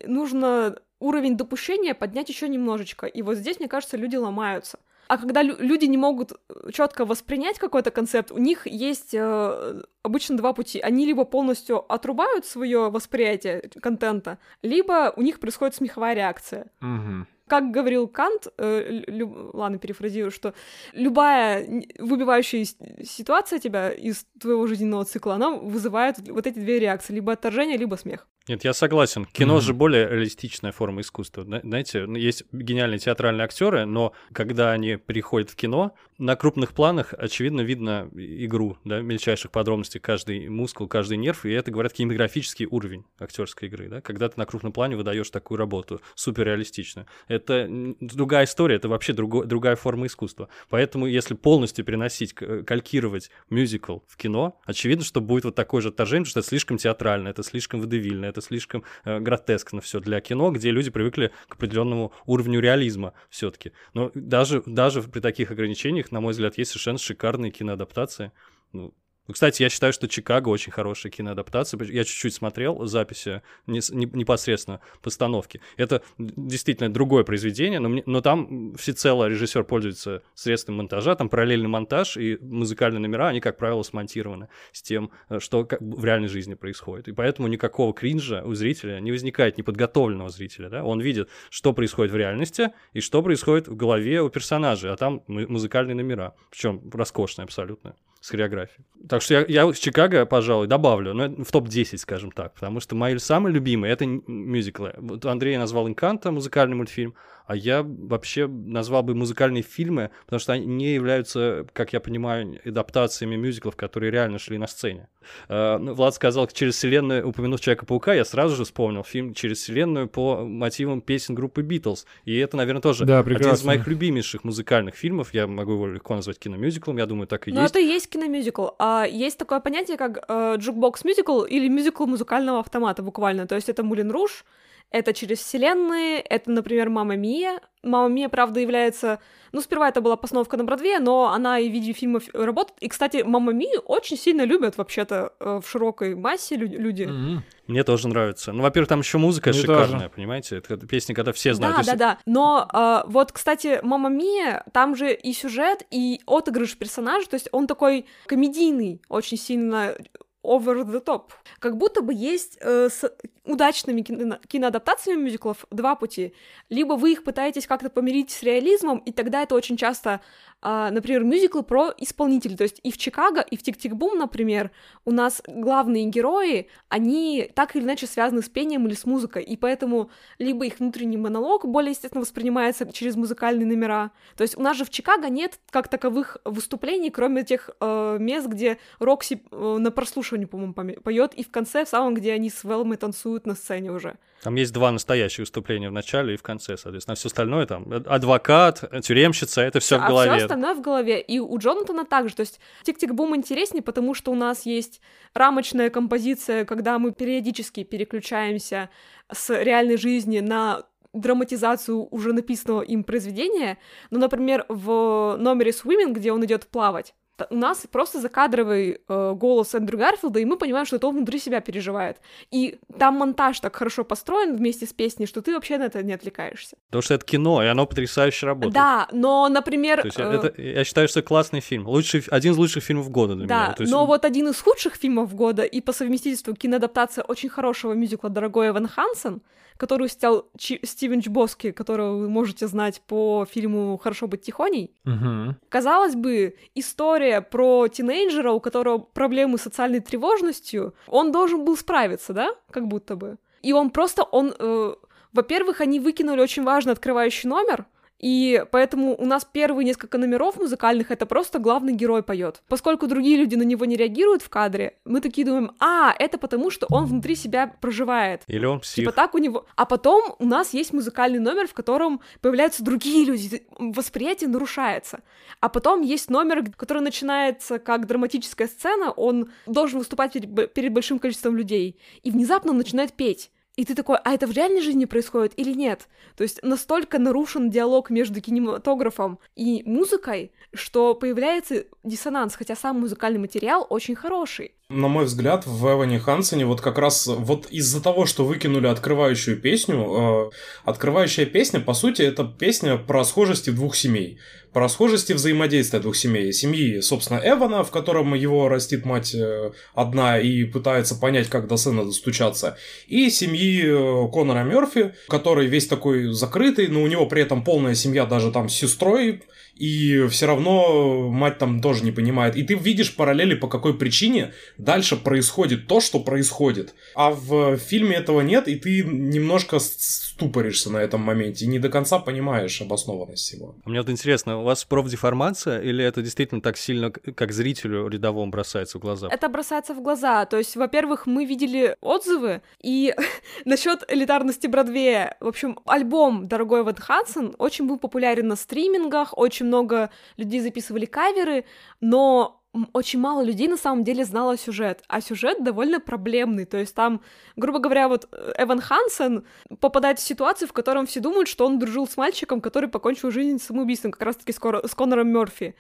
нужно уровень допущения поднять еще немножечко. И вот здесь, мне кажется, люди ломаются. А когда лю- люди не могут э, четко воспринять какой-то концепт, у них есть э, обычно два пути. Они либо полностью отрубают свое восприятие контента, либо у них происходит смеховая реакция. Угу. Как говорил Кант, э, лю, ладно, перефразирую, что любая выбивающая ситуация тебя из твоего жизненного цикла, она вызывает вот эти две реакции, либо отторжение, либо смех. Нет, я согласен. Кино mm-hmm. же более реалистичная форма искусства. Знаете, ну, есть гениальные театральные актеры, но когда они приходят в кино, на крупных планах, очевидно, видно игру, да, мельчайших подробностей, каждый мускул, каждый нерв, и это, говорят, кинематографический уровень актерской игры, да, когда ты на крупном плане выдаешь такую работу, суперреалистичную. Это другая история, это вообще друго, другая форма искусства. Поэтому, если полностью переносить, калькировать мюзикл в кино, очевидно, что будет вот такое же отторжение, потому что это слишком театрально, это слишком водевильно, это слишком э, гротескно все для кино, где люди привыкли к определенному уровню реализма все-таки. Но даже, даже при таких ограничениях, на мой взгляд, есть совершенно шикарные киноадаптации. Ну, кстати, я считаю, что Чикаго очень хорошая киноадаптация. Я чуть-чуть смотрел записи непосредственно постановки. Это действительно другое произведение, но, мне, но там всецело режиссер пользуется средством монтажа, там параллельный монтаж и музыкальные номера, они, как правило, смонтированы с тем, э, что в реальной жизни происходит. И поэтому никакого кринжа у зрителя не возникает, неподготовленного зрителя. Да? Он видит, что происходит в реальности и что происходит в голове у персонажей, а там музыкальные номера, причем роскошные абсолютно с хореографией. Так что я, я Чикаго, пожалуй, добавлю, но в топ-10, скажем так, потому что мои самые любимые — это мюзиклы. Вот Андрей назвал «Инканто», музыкальный мультфильм, а я вообще назвал бы музыкальные фильмы, потому что они не являются, как я понимаю, адаптациями мюзиклов, которые реально шли на сцене. Uh, Влад сказал, через вселенную, упомянув Человека-паука, я сразу же вспомнил фильм «Через вселенную» по мотивам песен группы Битлз. И это, наверное, тоже да, один из моих любимейших музыкальных фильмов. Я могу его легко назвать киномюзиклом, я думаю, так и Но есть. это и есть киномюзикл. А есть такое понятие, как э, jukebox-мюзикл или мюзикл музыкального автомата буквально. То есть это «Мулен Руж», это через вселенные, это, например, «Мама Мия». «Мама Мия», правда, является... Ну, сперва это была постановка на Бродвее, но она и в виде фильмов работает. И, кстати, «Мама Мию» очень сильно любят вообще-то э, в широкой массе люди. Mm-hmm. Мне тоже нравится. Ну, во-первых, там еще музыка Мне шикарная, тоже. понимаете? Это песни, когда все знают. Да, да, да. Но э, вот, кстати, «Мама Мия», там же и сюжет, и отыгрыш персонажа, то есть он такой комедийный, очень сильно over the top. Как будто бы есть э, с удачными кино- киноадаптациями мюзиклов два пути. Либо вы их пытаетесь как-то помирить с реализмом, и тогда это очень часто а, например, мюзиклы про исполнителей. То есть и в Чикаго, и в Tick-Tick-Boom, например, у нас главные герои, они так или иначе связаны с пением или с музыкой, и поэтому либо их внутренний монолог более естественно воспринимается через музыкальные номера. То есть у нас же в Чикаго нет как таковых выступлений, кроме тех э, мест, где Рокси э, на прослушивании, по-моему, поет, и в конце, в самом, где они с Велмой танцуют на сцене уже. Там есть два настоящих выступления в начале и в конце, соответственно. А все остальное там адвокат, тюремщица, это все а в голове. Все остальное в голове. И у Джонатана также. То есть Tick-Tick-Boom интереснее, потому что у нас есть рамочная композиция, когда мы периодически переключаемся с реальной жизни на драматизацию уже написанного им произведения. Ну, например, в номере Swimming, где он идет плавать, у нас просто закадровый э, голос Эндрю Гарфилда, и мы понимаем, что это он внутри себя переживает. И там монтаж так хорошо построен вместе с песней, что ты вообще на это не отвлекаешься. Потому что это кино, и оно потрясающе работает. Да, но, например... То есть, э... это, я считаю, что это классный фильм. Лучший, один из лучших фильмов года для да, меня. Да, есть... но вот один из худших фильмов года и по совместительству киноадаптация очень хорошего мюзикла «Дорогой Эван Хансен», которую снял Чи- Стивен Чбоски, которого вы можете знать по фильму «Хорошо быть тихоней». Угу. Казалось бы, история про тинейджера, у которого проблемы с социальной тревожностью, он должен был справиться, да, как будто бы. И он просто, он, э, во-первых, они выкинули очень важный открывающий номер, И поэтому у нас первые несколько номеров музыкальных это просто главный герой поет. Поскольку другие люди на него не реагируют в кадре, мы такие думаем, а, это потому, что он внутри себя проживает. Или он псих. Типа так у него. А потом у нас есть музыкальный номер, в котором появляются другие люди, восприятие нарушается. А потом есть номер, который начинается как драматическая сцена, он должен выступать перед, перед большим количеством людей, и внезапно он начинает петь. И ты такой, а это в реальной жизни происходит или нет? То есть настолько нарушен диалог между кинематографом и музыкой, что появляется диссонанс, хотя сам музыкальный материал очень хороший. На мой взгляд, в Эване Хансене вот как раз вот из-за того, что выкинули открывающую песню, э, открывающая песня, по сути, это песня про схожести двух семей, про схожести взаимодействия двух семей. Семьи, собственно, Эвана, в котором его растит мать э, одна и пытается понять, как до сына достучаться, и семьи э, Конора Мерфи, который весь такой закрытый, но у него при этом полная семья даже там с сестрой, и все равно мать там тоже не понимает. И ты видишь параллели, по какой причине дальше происходит то, что происходит. А в фильме этого нет, и ты немножко ступоришься на этом моменте, и не до конца понимаешь обоснованность всего. Мне вот интересно, у вас профдеформация, или это действительно так сильно, как зрителю рядовому бросается в глаза? Это бросается в глаза. То есть, во-первых, мы видели отзывы, и [laughs] насчет элитарности Бродвея, в общем, альбом «Дорогой Ван Хансен» очень был популярен на стримингах, очень очень много людей записывали каверы, но очень мало людей на самом деле знало сюжет, а сюжет довольно проблемный, то есть там, грубо говоря, вот э, Эван Хансен попадает в ситуацию, в котором все думают, что он дружил с мальчиком, который покончил жизнь самоубийством, как раз-таки с, Кор- с Конором Мерфи.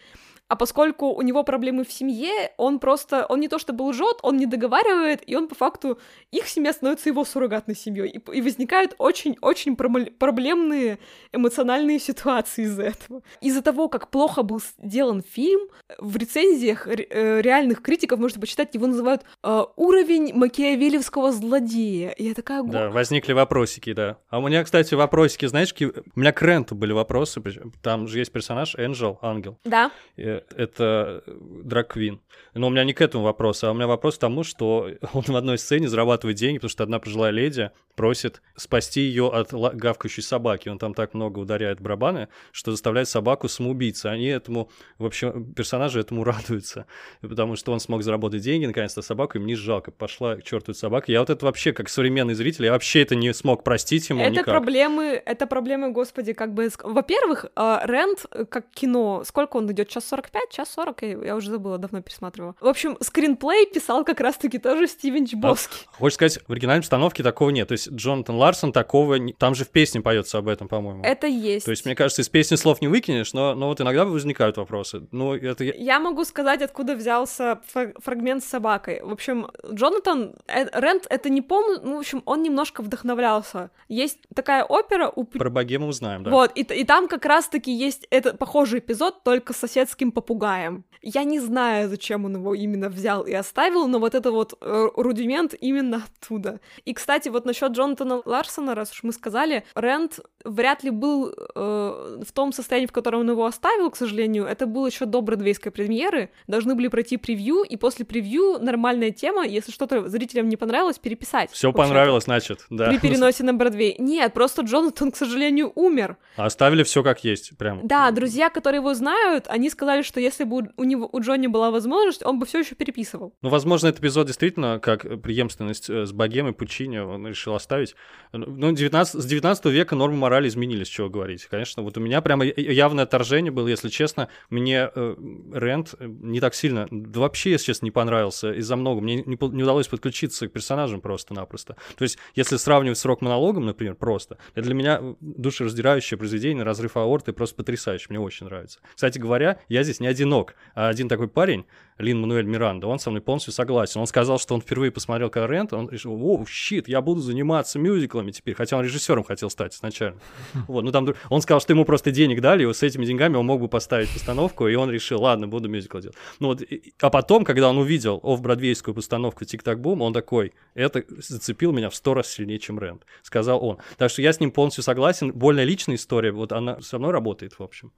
А поскольку у него проблемы в семье, он просто, он не то чтобы лжет, он не договаривает, и он по факту, их семья становится его суррогатной семьей. И, и возникают очень-очень проблемные эмоциональные ситуации из-за этого. Из-за того, как плохо был сделан фильм, в рецензиях э, реальных критиков можно почитать, его называют э, уровень макиавелевского злодея. И я такая... Да, возникли вопросики, да. А у меня, кстати, вопросики, знаешь, у меня к Ренту были вопросы, там же есть персонаж Энджел, ангел. Да. И это драг-квин. Но у меня не к этому вопрос, а у меня вопрос к тому, что [laughs] он в одной сцене зарабатывает деньги, потому что одна пожилая леди просит спасти ее от гавкающей собаки. Он там так много ударяет барабаны, что заставляет собаку самоубийца. Они этому, в общем, персонажи этому [laughs] радуются, потому что он смог заработать деньги, наконец-то собаку им не жалко. Пошла к черту эта собака. Я вот это вообще, как современный зритель, я вообще это не смог простить ему это никак. проблемы, это проблемы, господи, как бы... Во-первых, а, Рент, как кино, сколько он идет? Час 45, час 40? Я уже забыла, давно пересматривала. В общем, скринплей писал как раз-таки тоже Стивен Чбовский. А, хочешь сказать, в оригинальной постановке такого нет? То есть Джонатан Ларсон такого... Там же в песне поется об этом, по-моему. Это есть. То есть, мне кажется, из песни слов не выкинешь, но, но вот иногда возникают вопросы. Ну, это... Я могу сказать, откуда взялся фрагмент с собакой. В общем, Джонатан... Э, Рент это не помню... Ну, в общем, он немножко вдохновлялся. Есть такая опера у... Про богему знаем, да. Вот, и, и там как раз-таки есть это похожий эпизод, только с соседским попугаем. Я не знаю, зачем он его именно взял и оставил, но вот это вот э, рудимент именно оттуда. И, кстати, вот насчет Джонатана Ларсона, раз уж мы сказали, Рент вряд ли был э, в том состоянии, в котором он его оставил, к сожалению. Это было еще до бродвейской премьеры. Должны были пройти превью, и после превью нормальная тема, если что-то зрителям не понравилось, переписать. Все понравилось, значит, да. При переносе на Бродвей. Нет, просто Джонатан, к сожалению, умер. Оставили все как есть, прям. Да, друзья, которые его знают, они сказали, что если бы у него у Джонни была возможность, он бы все еще переписывал. Ну, возможно, этот эпизод действительно, как преемственность э, с Богемой Пучини, он решил оставить. Ну, 19, с 19 века нормы морали изменились, чего говорить. Конечно, вот у меня прямо явное отторжение было, если честно. Мне э, Рент не так сильно, вообще, если честно, не понравился из-за много. Мне не, не удалось подключиться к персонажам просто-напросто. То есть, если сравнивать с рок-монологом, например, просто, это для меня душераздирающее произведение, разрыв аорты, просто потрясающее, мне очень нравится. Кстати говоря, я здесь не одинок, а один такой парень, Лин Мануэль Миранда, он со мной полностью согласен. Он сказал, что он впервые посмотрел Рент, он решил, о, щит, я буду заниматься мюзиклами теперь, хотя он режиссером хотел стать изначально. [laughs] Вот, ну там, он сказал, что ему просто денег дали, и с этими деньгами он мог бы поставить постановку, и он решил, ладно, буду мюзикл делать. Ну вот, а потом, когда он увидел офф-бродвейскую постановку «Тик-так-бум», он такой, это зацепил меня в сто раз сильнее, чем Рент, сказал он. Так что я с ним полностью согласен, более личная история, вот она со мной работает, в общем.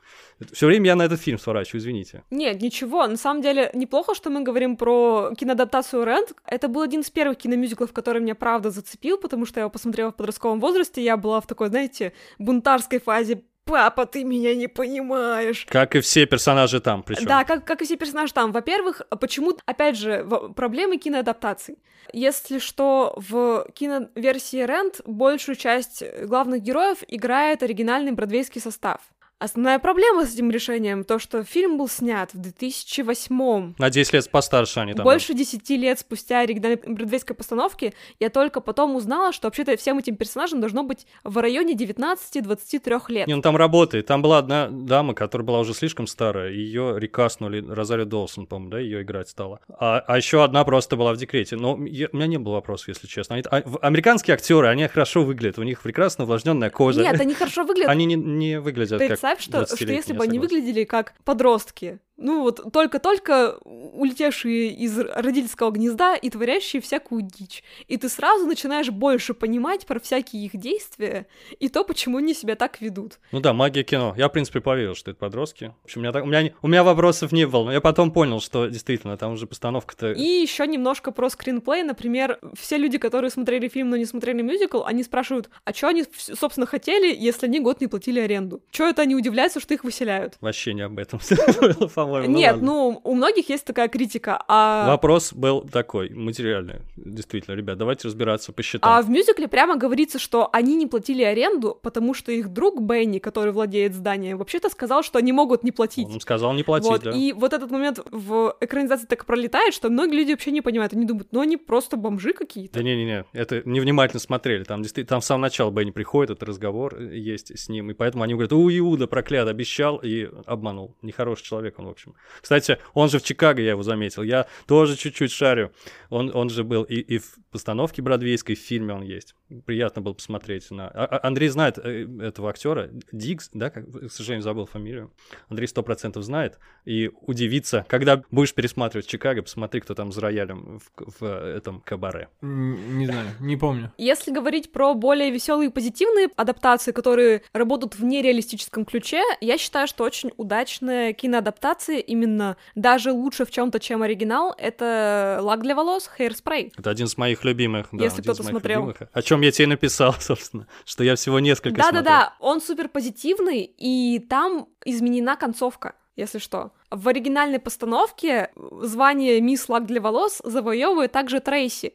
Все время я на этот фильм сворачиваю, извините. Нет, ничего, на самом деле, не неплохо, что мы говорим про киноадаптацию Рэнд. Это был один из первых киномюзиклов, который меня правда зацепил, потому что я его посмотрела в подростковом возрасте, я была в такой, знаете, бунтарской фазе папа, ты меня не понимаешь. Как и все персонажи там, причем. Да, как, как и все персонажи там. Во-первых, почему, опять же, в- проблемы киноадаптаций. Если что, в киноверсии Рент большую часть главных героев играет оригинальный бродвейский состав. Основная проблема с этим решением то, что фильм был снят в 2008 На 10 лет постарше они там. больше 10 лет спустя оригинальной бродвейской постановки я только потом узнала, что вообще-то всем этим персонажам должно быть в районе 19-23 лет. Не, ну там работает. Там была одна дама, которая была уже слишком старая. Ее рекастнули, Розарио Долсон, по-моему, да, ее играть стала. А, а еще одна просто была в декрете. Но я- у меня не было вопросов, если честно. Они- а, американские актеры, они хорошо выглядят. У них прекрасно увлажненная кожа. Нет, они хорошо выглядят. Они не, не выглядят как Представь, что, что 20-летние, если бы они выглядели как подростки, ну вот только-только улетевшие из родительского гнезда и творящие всякую дичь. И ты сразу начинаешь больше понимать про всякие их действия и то, почему они себя так ведут. Ну да, магия кино. Я, в принципе, поверил, что это подростки. В общем, у меня, так- у меня, у меня вопросов не было, но я потом понял, что действительно, там уже постановка-то... И еще немножко про скринплей. Например, все люди, которые смотрели фильм, но не смотрели мюзикл, они спрашивают, а что они, собственно, хотели, если они год не платили аренду? Чего это они удивляются, что их выселяют? Вообще не об этом [laughs] по-моему. Ну Нет, ладно. ну, у многих есть такая критика, а... Вопрос был такой, материальный. Действительно, ребят, давайте разбираться по счетам. А в мюзикле прямо говорится, что они не платили аренду, потому что их друг Бенни, который владеет зданием, вообще-то сказал, что они могут не платить. Он сказал не платить, вот, да. и вот этот момент в экранизации так пролетает, что многие люди вообще не понимают. Они думают, ну они просто бомжи какие-то. Да не-не-не, это невнимательно смотрели. Там действительно, там с самого начала Бенни приходит, этот разговор есть с ним, и поэтому они говорят, у, Иуда проклят, обещал и обманул. Нехороший человек он, в общем. Кстати, он же в Чикаго, я его заметил, я тоже чуть-чуть шарю. Он, он же был и, и в постановке бродвейской, в фильме он есть. Приятно было посмотреть на... А- а- Андрей знает э, этого актера, Дикс, да, как, к сожалению, забыл фамилию. Андрей сто процентов знает, и удивится, когда будешь пересматривать Чикаго, посмотри, кто там за роялем в, в этом кабаре. Не знаю, не помню. Если говорить про более веселые и позитивные адаптации, которые работают в нереалистическом ключе, я считаю, что очень удачная киноадаптация, именно даже лучше в чем-то, чем оригинал, это лак для волос, hairspray. Это один из моих любимых, да, Если кто-то смотрел. любимых. О чем я тебе и написал, [laughs] собственно, что я всего несколько. Да-да-да, он супер позитивный, и там изменена концовка, если что. В оригинальной постановке звание мисс Лак для волос завоевывает также Трейси.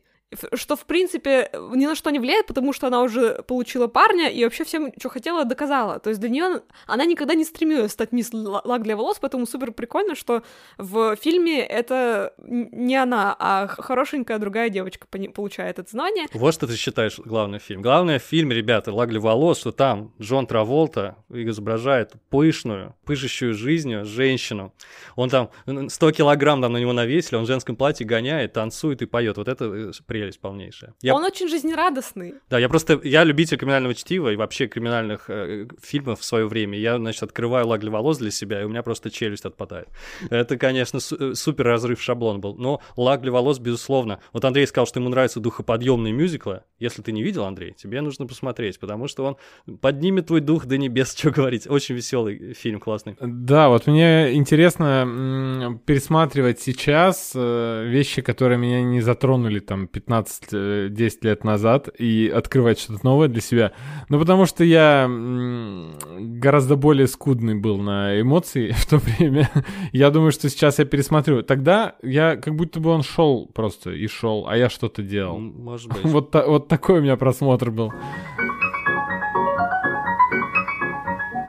Что, в принципе, ни на что не влияет, потому что она уже получила парня и вообще всем, что хотела, доказала. То есть для нее она никогда не стремилась стать мисс Ла- Лак для волос, поэтому супер прикольно, что в фильме это не она, а хорошенькая другая девочка получает это знание. Вот что ты считаешь главный фильм. Главное в фильме, ребята, «Лагли волос», что там Джон Траволта изображает пышную, пышущую жизнью женщину. Он там н- 100 килограмм там на него навесили, он в женском платье гоняет, танцует и поет. Вот это э, прелесть полнейшая. Я Он очень жизнерадостный. Да, я просто, я любитель криминального чтива и вообще криминальных э, фильмов в свое время. Я, значит, открываю лагли волос для себя, и у меня просто челюсть отпадает. Это, конечно, су- э, супер разрыв шаблон был. Но лагли волос, безусловно. Вот Андрей сказал, что ему нравятся духоподъемные мюзиклы. Если ты не видел, Андрей, тебе нужно посмотреть, потому что он поднимет твой дух до небес, [laughs] что говорить. Очень веселый фильм, классный. Да, вот мне интересно м, пересматривать сейчас э, вещи, которые меня не затронули там 15-10 лет назад, и открывать что-то новое для себя. Ну, потому что я гораздо более скудный был на эмоции [laughs] в то время. я думаю, что сейчас я пересмотрю. Тогда я как будто бы он шел просто и шел, а я что-то делал. Может [laughs] быть. Вот, та- вот такой у меня просмотр был.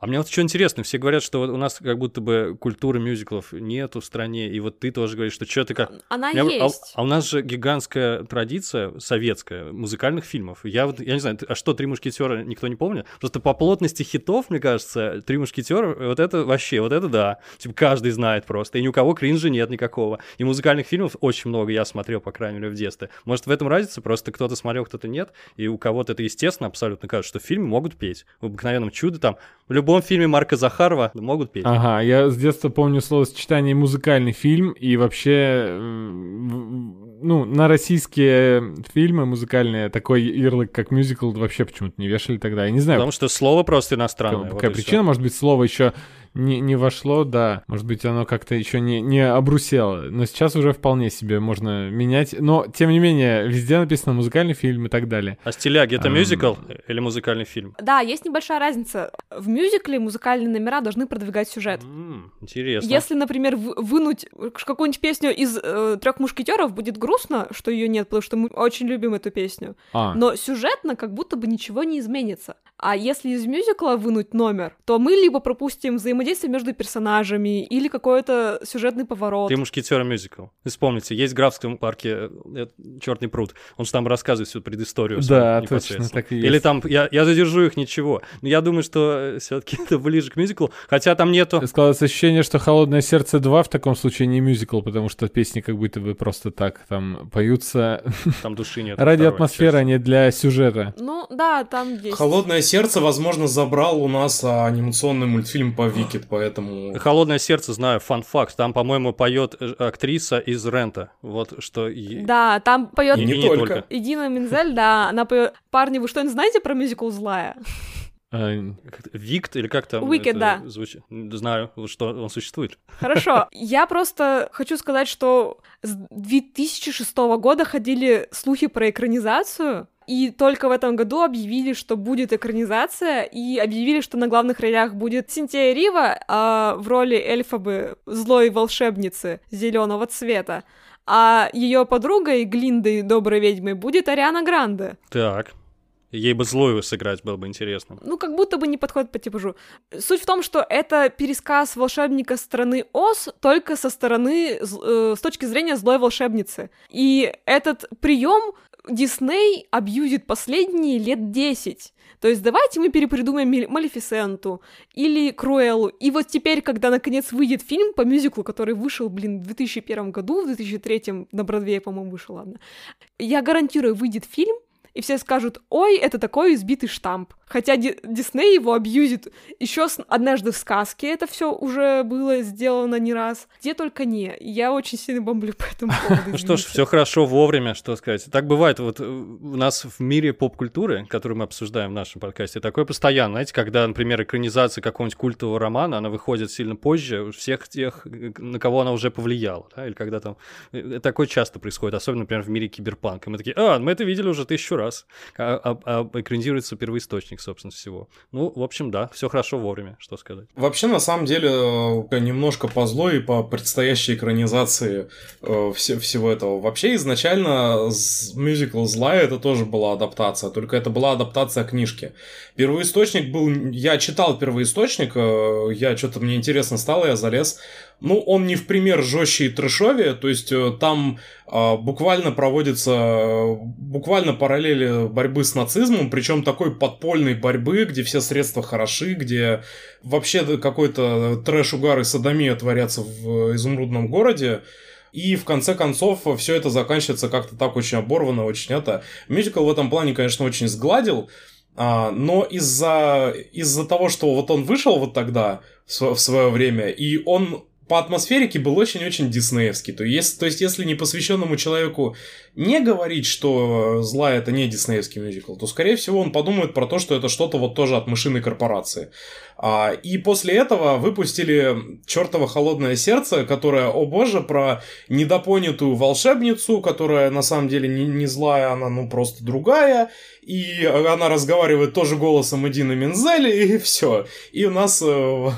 А мне вот что интересно, все говорят, что вот у нас как будто бы культуры мюзиклов нету в стране, и вот ты тоже говоришь, что что-то как... Она Я- а- есть. А, у нас же гигантская традиция советская музыкальных фильмов. Я вот, я не знаю, а что «Три мушкетера» никто не помнит? Просто по плотности хитов, мне кажется, «Три мушкетера» вот это вообще, вот это да. Типа каждый знает просто. И ни у кого кринжа нет никакого. И музыкальных фильмов очень много я смотрел, по крайней мере, в детстве. Может, в этом разница? Просто кто-то смотрел, кто-то нет. И у кого-то это естественно абсолютно кажется, что в фильме могут петь. В «Обыкновенном чудо» там, в любом фильме Марка Захарова могут петь. Ага, я с детства помню словосочетание музыкальный фильм, и вообще, ну, на российские фильмы музыкальные такой ярлык, как мюзикл, вообще почему-то не вешали тогда. Я не знаю, Потому что слово просто иностранное. какая, вот причина, может быть, слово еще не, не вошло, да. Может быть, оно как-то еще не, не обрусело. Но сейчас уже вполне себе можно менять. Но, тем не менее, везде написано музыкальный фильм и так далее. А стиляги — это мюзикл или музыкальный фильм? Да, есть небольшая разница. В мюзикле музыкальные номера должны продвигать сюжет. М, Интересно. Если, например, вынуть какую-нибудь песню из трех мушкетеров, будет грустно, что ее нет, потому что мы очень любим эту песню. А, Но сюжетно как будто бы ничего не изменится. А если из мюзикла вынуть номер, то мы либо пропустим взаимодействие между персонажами или какой-то сюжетный поворот. Ты мушкетера мюзикл. Вспомните, есть в Графском парке Черный пруд. Он же там рассказывает всю предысторию. Да, точно, так и Или есть. там я, я задержу их ничего. Но я думаю, что все-таки [laughs] это ближе к мюзиклу. Хотя там нету. Складывается ощущение, что «Холодное сердце 2» в таком случае не мюзикл, потому что песни как будто бы просто так там поются Там души нет. [laughs] ради атмосферы, а не для сюжета. Ну да, там есть. Холодное сердце, возможно, забрал у нас а, анимационный мультфильм по Викид, поэтому... Холодное сердце, знаю, фан-факт. Там, по-моему, поет э, актриса из Рента. Вот что. Да, там поет И не не только. только. Идина Мензель, да, она поет. Парни, вы что-нибудь знаете про мюзикл «Злая»? Как-то Викт или как там? Это да. звучит? Знаю, что он существует. Хорошо, [laughs] я просто хочу сказать, что с 2006 года ходили слухи про экранизацию, и только в этом году объявили, что будет экранизация, и объявили, что на главных ролях будет Синтия Рива а в роли эльфабы злой волшебницы зеленого цвета, а ее подругой Глиндой, доброй ведьмой, будет Ариана Гранде. Так. Ей бы злую сыграть было бы интересно. Ну, как будто бы не подходит по типажу. Суть в том, что это пересказ волшебника страны Оз только со стороны, э, с точки зрения злой волшебницы. И этот прием Дисней абьюзит последние лет 10. То есть давайте мы перепридумаем Малефисенту или Круэллу. И вот теперь, когда наконец выйдет фильм по мюзиклу, который вышел, блин, в 2001 году, в 2003 на Бродвее, по-моему, вышел, ладно. Я гарантирую, выйдет фильм, и все скажут, ой, это такой избитый штамп. Хотя Ди- Дисней его абьюзит еще с... однажды в сказке это все уже было сделано не раз. Где только не. Я очень сильно бомблю по этому [laughs] поводу. Ну что ж, все хорошо вовремя, что сказать. Так бывает вот э, у нас в мире поп-культуры, которую мы обсуждаем в нашем подкасте, такое постоянно, знаете, когда, например, экранизация какого-нибудь культового романа, она выходит сильно позже всех тех, э, на кого она уже повлияла, да, или когда там... э, Такое часто происходит, особенно, например, в мире киберпанка. Мы такие, а, мы это видели уже тысячу раз. А, а- а экранизируется первоисточник, собственно, всего. Ну, в общем, да, все хорошо вовремя, что сказать. Вообще, на самом деле, э, немножко по злой и по предстоящей экранизации э, все- всего этого. Вообще, изначально мюзикл «Злая» это тоже была адаптация, только это была адаптация книжки. Первоисточник был... Я читал первоисточник, э, я что-то мне интересно стало, я залез. Ну, он не в пример жестче и трэшовее, то есть э, там а, буквально проводится э, буквально параллели борьбы с нацизмом, причем такой подпольной борьбы, где все средства хороши, где вообще какой-то трэш, угар и садомия творятся в изумрудном городе. И в конце концов все это заканчивается как-то так очень оборвано, очень это. Мюзикл в этом плане, конечно, очень сгладил, а, но из-за из-за того, что вот он вышел вот тогда в свое время, и он по атмосферике был очень-очень диснеевский. То есть, то есть, если непосвященному человеку не говорить, что «Зла» — это не диснеевский мюзикл, то, скорее всего, он подумает про то, что это что-то вот тоже от мышиной корпорации. А, и после этого выпустили чертово холодное сердце, которое, о боже, про недопонятую волшебницу, которая на самом деле не, не злая, она ну просто другая, и она разговаривает тоже голосом Эдины Мензели, и все. И у нас, э,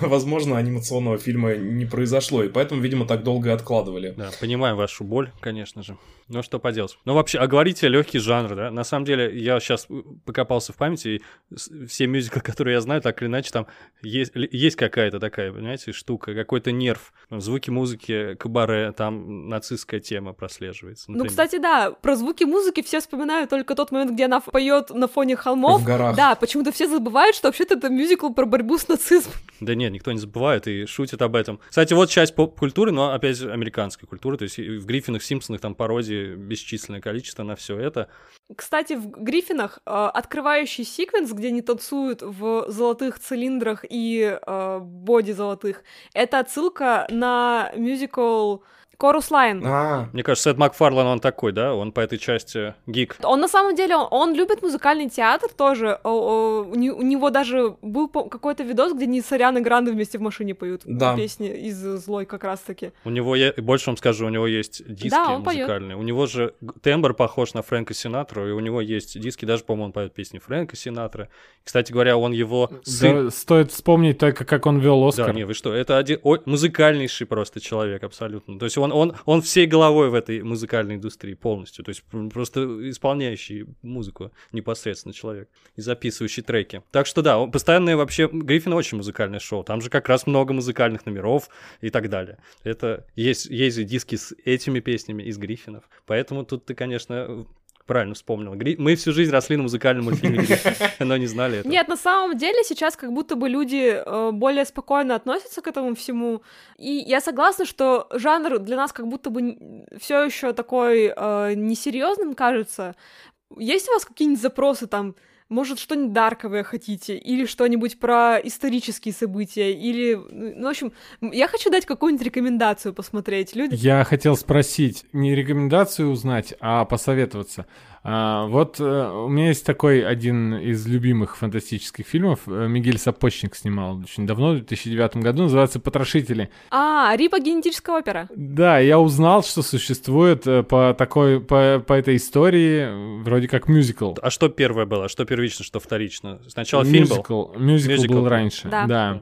возможно, анимационного фильма не произошло, и поэтому, видимо, так долго и откладывали. Да, понимаю вашу боль, конечно же. Ну, что поделать. Ну, вообще, а говорите легкий жанр, да? На самом деле, я сейчас покопался в памяти, и все мюзиклы, [laughs] которые я знаю, так или иначе, там есть, есть какая-то такая, понимаете, штука, какой-то нерв. Звуки музыки, кабаре, там нацистская тема прослеживается. Ну, например. кстати, да, про звуки музыки все вспоминают только тот момент, где она поет на фоне холмов. В горах. Да, почему-то все забывают, что вообще-то это мюзикл про борьбу с нацизмом. Да нет, никто не забывает и шутит об этом. Кстати, вот часть поп-культуры, но опять же американской культуры. То есть в Гриффинах, Симпсонах там пародии бесчисленное количество на все это. Кстати, в Гриффинах э, открывающий sequence, где они танцуют в золотых цилиндрах и э, боди золотых, это отсылка на мюзикл Chorus Line. А, Мне кажется, Сет Макфарлейн, он такой, да? Он по этой части гик. Он на самом деле, он, он любит музыкальный театр тоже. О- о, у, не- у него даже был какой-то видос, где они с Арианой Гранде вместе в машине поют Да. песни из «Злой» как раз-таки. У него, е- больше вам скажу, у него есть диски Да, он поёт. музыкальные. У него же тембр похож на Фрэнка Синатру, и у него есть диски, даже, по-моему, он поет песни Фрэнка Синатра. Кстати говоря, он его сын... Да, стоит вспомнить только, как он вел Оскар. Да, не, вы что, это один ой, музыкальнейший просто человек, абсолютно. То есть он, он, он всей головой в этой музыкальной индустрии полностью. То есть просто исполняющий музыку непосредственно человек и записывающий треки. Так что да, он- постоянное вообще... Гриффин очень музыкальное шоу. Там же как раз много музыкальных номеров и так далее. Это есть, есть диски с этими песнями из Гриффинов. Поэтому тут ты, конечно, правильно вспомнил. Гри- Мы всю жизнь росли на музыкальном [laughs] мультфильме но не знали этого. Нет, на самом деле сейчас как будто бы люди э, более спокойно относятся к этому всему. И я согласна, что жанр для нас как будто бы все еще такой э, несерьезным кажется. Есть у вас какие-нибудь запросы там? Может, что-нибудь дарковое хотите? Или что-нибудь про исторические события? Или, ну, в общем, я хочу дать какую-нибудь рекомендацию посмотреть. Люди... Я хотел спросить, не рекомендацию узнать, а посоветоваться. А, вот э, у меня есть такой один из любимых фантастических фильмов. э, Мигель Сапочник снимал очень давно, в 2009 году. Называется «Потрошители». А, Рипа генетическая опера. Да, я узнал, что существует э, по такой, по, по этой истории вроде как мюзикл. А что первое было? Что первично, что вторично? Сначала фильм был? мюзикл, мюзикл Мюзикл был был. раньше, Да. да.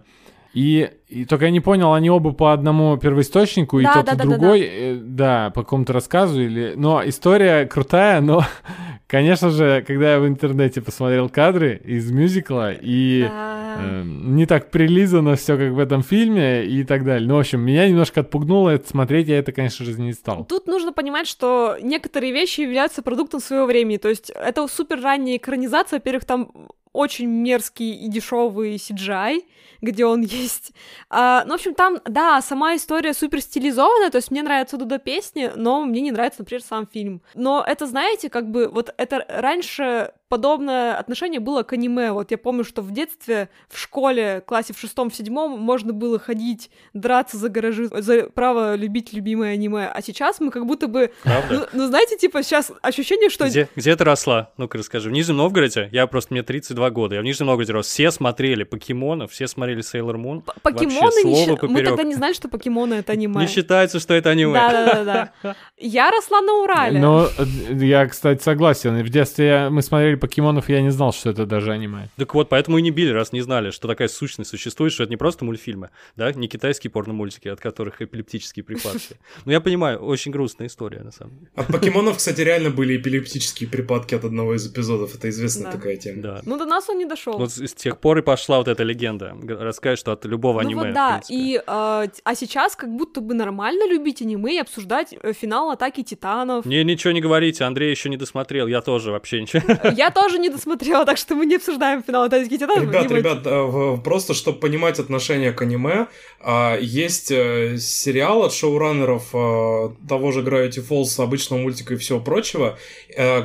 И, и только я не понял, они оба по одному первоисточнику, и Да, тот, да, и да, да, другой, э, да, по какому-то рассказу, или... Но история крутая, но, [laughs] конечно же, когда я в интернете посмотрел кадры из мюзикла, и Да. э, не так прилизано все, как в этом фильме, и так далее. Ну, в общем, меня немножко отпугнуло это смотреть, я это, конечно же, не стал. Тут нужно понимать, что некоторые вещи являются продуктом своего времени. То есть это супер ранняя экранизация. Во-первых, там очень мерзкий и дешевый CGI, где он [laughs] есть. А, ну, в общем, там, да, сама история супер стилизованная, то есть мне нравятся Дудо песни, но мне не нравится, например, сам фильм. Но это, знаете, как бы вот это раньше подобное отношение было к аниме. Вот я помню, что в детстве в школе, классе в шестом, в седьмом можно было ходить, драться за гаражи, за право любить любимое аниме. А сейчас мы как будто бы... Правда? Ну, ну, знаете, типа сейчас ощущение, что... Где, где ты росла? Ну-ка расскажи. В Нижнем Новгороде, я просто, мне 32 года, я в Нижнем Новгороде рос. Все смотрели покемонов, все смотрели Сейлор Мун. Покемоны Вообще, не счит- Мы тогда не знали, что покемоны это аниме. Не считается, что это аниме. Да-да-да. Я росла на Урале. Но э, я, кстати, согласен. В детстве мы смотрели покемонов, я не знал, что это даже аниме. Так вот, поэтому и не били, раз не знали, что такая сущность существует, что это не просто мультфильмы, да, не китайские порномультики, от которых эпилептические припадки. Ну, я понимаю, очень грустная история, на самом деле. От покемонов, кстати, реально были эпилептические припадки от одного из эпизодов. Это известная такая тема. Да. Ну, до нас он не дошел. Вот с тех пор и пошла вот эта легенда. Рассказать, что от любого Ну аниме, вот да, и, т- а сейчас как будто бы нормально любить аниме и обсуждать э, финал Атаки Титанов. Не, ничего не говорите, Андрей еще не досмотрел, я тоже вообще ничего. Я тоже не досмотрела, так что мы не обсуждаем финал Титанов. Ребят, ребят, э, просто чтобы понимать отношение к аниме, а, есть э, сериал от шоураннеров э, того же Gravity Falls, обычного мультика и всего прочего,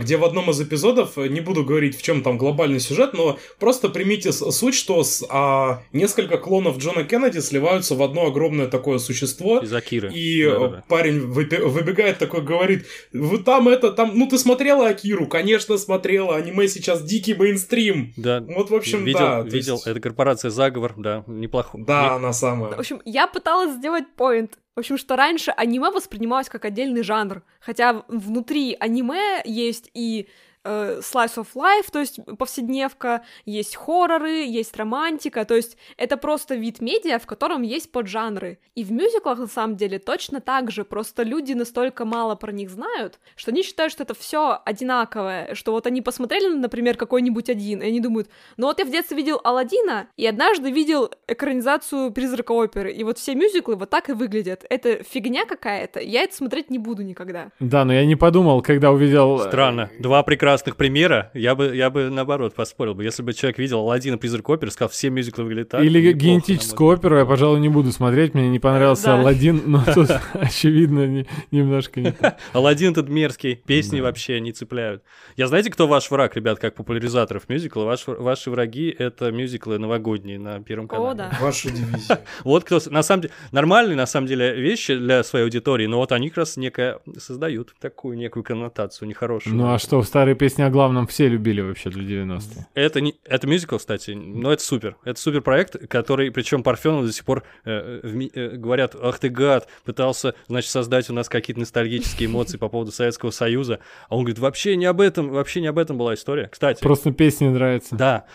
где в одном из эпизодов, не буду говорить, в чем там глобальный сюжет, но просто примите суть, что с, а, несколько клонов Джона Кеннеди сливаются в одно огромное такое существо, Из Акиры. и Да-да-да. парень выбегает такой, говорит, вы там это, там, ну ты смотрела Акиру? Конечно, смотрела, аниме сейчас дикий мейнстрим. Да. Вот, в общем, видел, да. видел. есть- Это корпорация Заговор, да, неплохо. Да, она самая. В общем, я пыталась сделать поинт. В общем, что раньше аниме воспринималось как отдельный жанр. Хотя внутри аниме есть и э, slice of life, то есть повседневка, есть хорроры, есть романтика, то есть это просто вид медиа, в котором есть поджанры. И в мюзиклах, на самом деле, точно так же, просто люди настолько мало про них знают, что они считают, что это все одинаковое, что вот они посмотрели, например, какой-нибудь один, и они думают, ну вот я в детстве видел Алладина, и однажды видел экранизацию «Призрака оперы», и вот все мюзиклы вот так и выглядят. Это фигня какая-то, я это смотреть не буду никогда. Да, но я не подумал, когда увидел... э, Странно. Два прекрасных прекрасных примера, я бы, я бы наоборот поспорил бы. Если бы человек видел Алладин и Призрак оперы, сказал, все мюзиклы выглядят так. Или генетическую оперу я, пожалуй, не буду смотреть. Мне не понравился. Алладин, но [laughs] тут, очевидно, не- немножко не так. [laughs] Алладин тут мерзкий, песни вообще не цепляют. Я знаете, кто ваш враг, ребят, как популяризаторов мюзикла? Ваш, ваши враги — это мюзиклы новогодние на Первом канале. О, да. Ваша [laughs] дивизия. Вот кто, на самом деле, нормальные, на самом деле, вещи для своей аудитории, но вот они как раз некое создают такую некую коннотацию нехорошую. Ну а что, старые песни о главном все любили вообще для 90-х. Это, не, это мюзикл, кстати, но это супер. Это супер проект, который, причем Парфенов до сих пор э, в э, говорят, ах ты гад, пытался, значит, создать у нас какие-то ностальгические эмоции по поводу Советского Союза. А он говорит, вообще не об этом, вообще не об этом была история. Кстати, Просто песни нравятся. да,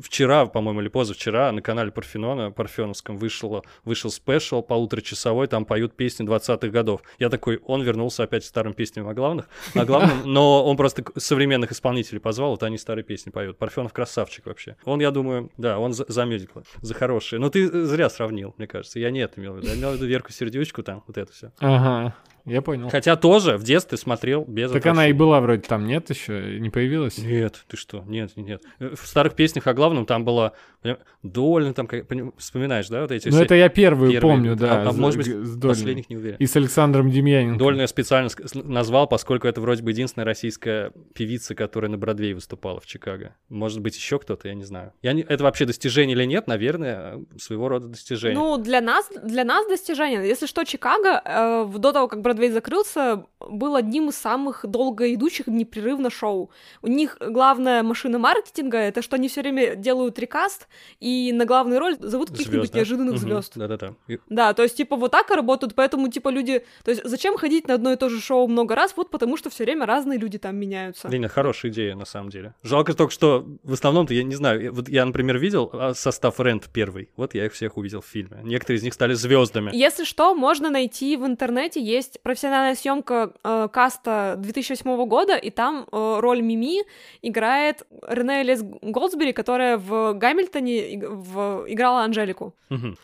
вчера, по-моему, или позавчера на канале Парфенона, Парфеновском, вышел, вышел спешл полуторачасовой, там поют песни 20-х годов. Я такой, он вернулся опять к старым песням о главных, о главном, но он просто современных исполнителей позвал, вот они старые песни поют. Парфенов красавчик вообще. Он, я думаю, да, он за, за мюзиклы, за хорошие. Но ты зря сравнил, мне кажется. Я не это имел в виду. Я имел в виду Верку Сердючку там, вот это все. Ага, я понял. Хотя тоже в детстве смотрел без Так она и была вроде там, нет еще? Не появилась? Нет, ты что? Нет, нет, нет. В старых песнях о главном там была поним- Дольна, там, как- поним- вспоминаешь, да, вот эти Ну это я первую первые? помню, да. А, а может быть, с последних не уверен. И с Александром Демьяненко. Дольную я специально назвал, поскольку это вроде бы единственная российская певица, которая на Бродвее выступала в Чикаго. Может быть, еще кто-то, я не знаю. Я не... Это вообще достижение или нет? Наверное, своего рода достижение. Ну, для нас, для нас достижение. Если что, Чикаго э, до того, как Бродвей закрылся, был одним из самых долго идущих непрерывно шоу. У них главная машина маркетинга — это что они все время делают рекаст, и на главную роль зовут каких-нибудь да? неожиданных звезд. Да-да-да. Да, то есть, типа, вот так и работают, поэтому, типа, люди... То есть, зачем ходить на одно и то же шоу много раз? Вот потому, что все время разные люди там меняются. Леня, хорошая идея, на самом деле. Жалко только, что в основном-то, я не знаю, вот я, например, видел а, состав Рент первый. Вот я их всех увидел в фильме. Некоторые из них стали звездами. Если что, можно найти в интернете, есть профессиональная съемка э, каста 2008 года, и там э, роль Мими играет Рене Лес Голдсбери, которая в Гамильтоне в- играла Анжелику.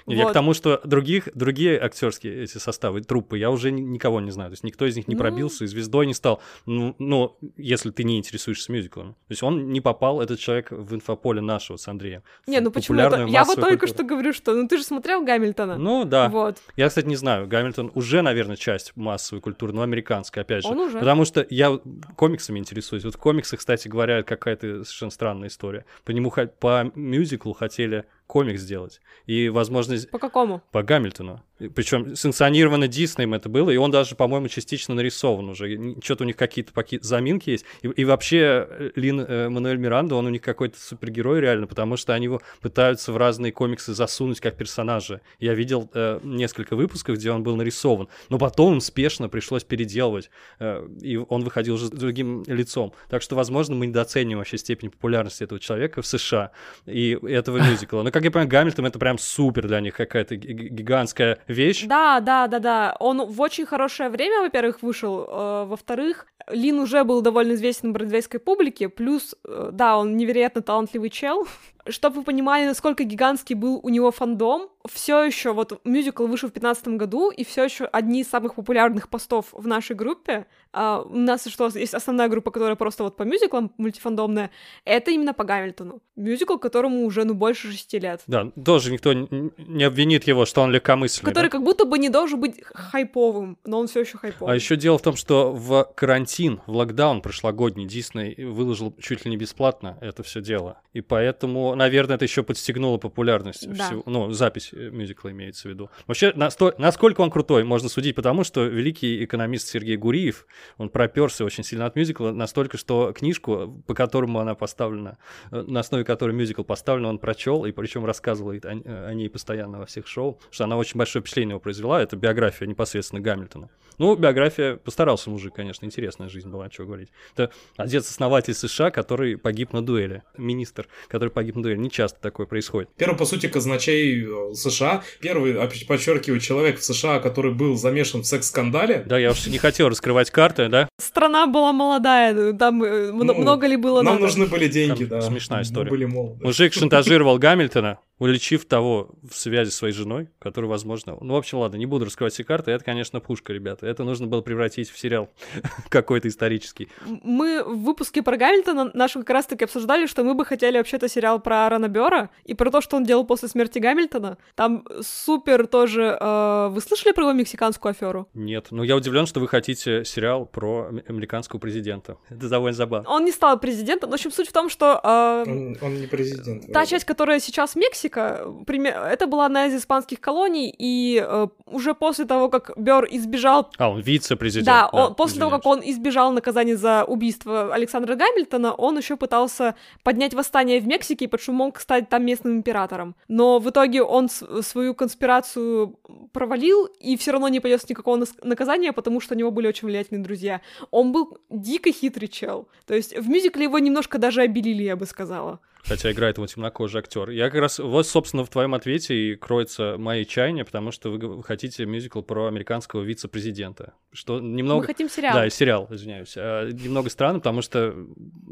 Я Вот. к тому, что других, другие актерские эти составы, труппы, я уже ни- никого не знаю. То есть никто из них не Ну. пробился и звездой не стал. Ну, ну, если ты не интересуешься мюзиклами. То есть он не попал, этот человек, в инфополе нашего с Андреем. Не, ну почему популярную Я вот только культуру. что говорю, что ну ты же смотрел Гамильтона. Ну да. Вот. Я, кстати, не знаю. Гамильтон уже, наверное, часть массовой культуры, но американская, опять же. Он уже. Потому что я комиксами интересуюсь. Вот в комиксах, кстати говоря, какая-то совершенно странная история. По нему по мюзиклу хотели комикс сделать. И, возможно, По какому? по Гамильтону. Причем санкционировано Диснеем это было, и он даже, по-моему, частично нарисован уже. Что-то у них какие-то поки- заминки есть. И, и вообще э, Лин э, Мануэль Миранда, он у них какой-то супергерой реально, потому что они его пытаются в разные комиксы засунуть как персонажа. Я видел э, несколько выпусков, где он был нарисован, но потом им спешно пришлось переделывать, э, и он выходил уже с другим лицом. Так что, возможно, мы недооцениваем вообще степень популярности этого человека в США и этого мюзикла. Но, как я понимаю, Гамильтон — это прям супер для них какая-то ги- ги- гигантская вещь. Да, да, да, да. Он в очень хорошее время, во-первых, вышел. э, во-вторых, Лин уже был довольно известен бродвейской публике. Плюс, э, да, он невероятно талантливый чел. [laughs] Чтобы вы понимали, насколько гигантский был у него фандом, все еще вот мюзикл вышел в 2015 году, и все еще одни из самых популярных постов в нашей группе. а, у нас что есть основная группа, которая просто вот по мюзиклам мультифандомная. Это именно по Гамильтону. Мюзикл, которому уже ну больше шести лет. Да, тоже никто не обвинит его, что он легкомысленный. Который да? как будто бы не должен быть хайповым, но он все еще хайповый. А еще дело в том, что в карантин, в локдаун прошлогодний Дисней выложил чуть ли не бесплатно это все дело. И поэтому, наверное, это еще подстегнуло популярность Да. всего. Ну, запись э, мюзикла имеется в виду. Вообще, насто- насколько он крутой, можно судить, потому что великий экономист Сергей Гуриев, он проперся очень сильно от мюзикла, настолько, что книжку, по которому она поставлена, э, на основе которой мюзикл поставлен, он прочел, и причем рассказывал о, о ней постоянно во всех шоу, что она очень большое впечатление его произвела. Это биография непосредственно Гамильтона. Ну, биография, постарался мужик, конечно, интересная жизнь была, чего говорить. Это отец-основатель США, который погиб на дуэли. Министр, который погиб на дуэли. Не часто такое происходит. Первый, по сути, казначей э, США. Первый, опять подчеркиваю, человек в США, который был замешан в секс-скандале. Да, я уж не хотел раскрывать карты, да? Страна была молодая, там э, Ну, много ли было Нам надо? нужны были деньги, Там да. смешная Мы история. были молоды. Мужик [laughs] шантажировал Гамильтона. уличив того в связи с своей женой, который, возможно... Ну, в общем, ладно, не буду раскрывать все карты, это, конечно, пушка, ребята. Это нужно было превратить в сериал [laughs] какой-то исторический. Мы в выпуске про Гамильтона нашем как раз-таки обсуждали, что мы бы хотели вообще-то сериал про Аарона Бёра и про то, что он делал после смерти Гамильтона. Там супер тоже... Э, вы слышали про его мексиканскую аферу? Нет, но я удивлен, что вы хотите сериал про американского президента. Это довольно забавно. Он не стал президентом. В общем, суть в том, что... Э, он, он не президент. Та часть, которая сейчас Мексика, это была одна из испанских колоний, и э, уже после того, как Бер избежал... А, он вице-президент. Да, да он, после того, как он избежал наказания за убийство Александра Гамильтона, он еще пытался поднять восстание в Мексике, потому мог стать там местным императором. Но в итоге он свою конспирацию провалил и все равно не понес никакого наказания, потому что у него были очень влиятельные друзья. Он был дико хитрый чел. То есть в мюзикле его немножко даже обелили, я бы сказала хотя играет его темнокожий актер. Я как раз, вот, собственно, в твоем ответе и кроется мои чаяния, потому что вы хотите мюзикл про американского вице-президента. Что немного... Мы хотим сериал. Да, сериал, извиняюсь. А, немного странно, потому что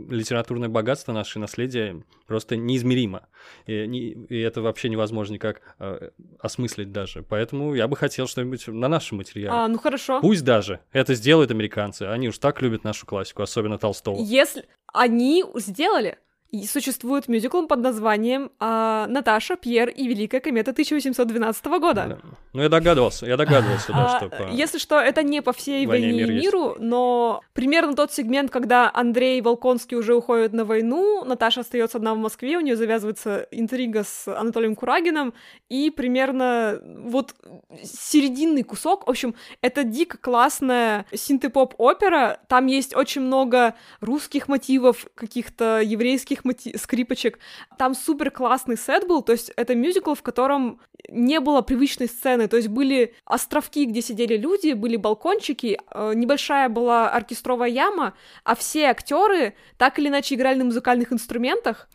литературное богатство, наше наследие просто неизмеримо. И, не, и это вообще невозможно никак э, осмыслить даже. Поэтому я бы хотел что-нибудь на нашем материале. А, ну хорошо. Пусть даже это сделают американцы. Они уж так любят нашу классику, особенно Толстого. Если они сделали, и существует мюзикл под названием а, «Наташа, Пьер и Великая комета 1812 года». Да. Ну, я догадывался, я догадывался, да, а, что по... Если что, это не по всей войне, войне и миру, но примерно тот сегмент, когда Андрей Волконский уже уходит на войну, Наташа остается одна в Москве, у нее завязывается интрига с Анатолием Курагином, и примерно вот серединный кусок, в общем, это дико классная синтепоп-опера, там есть очень много русских мотивов, каких-то еврейских скрипочных мати... скрипочек. Там супер классный сет был, то есть это мюзикл, в котором не было привычной сцены, то есть были островки, где сидели люди, были балкончики, э, небольшая была оркестровая яма, а все актеры так или иначе играли на музыкальных инструментах,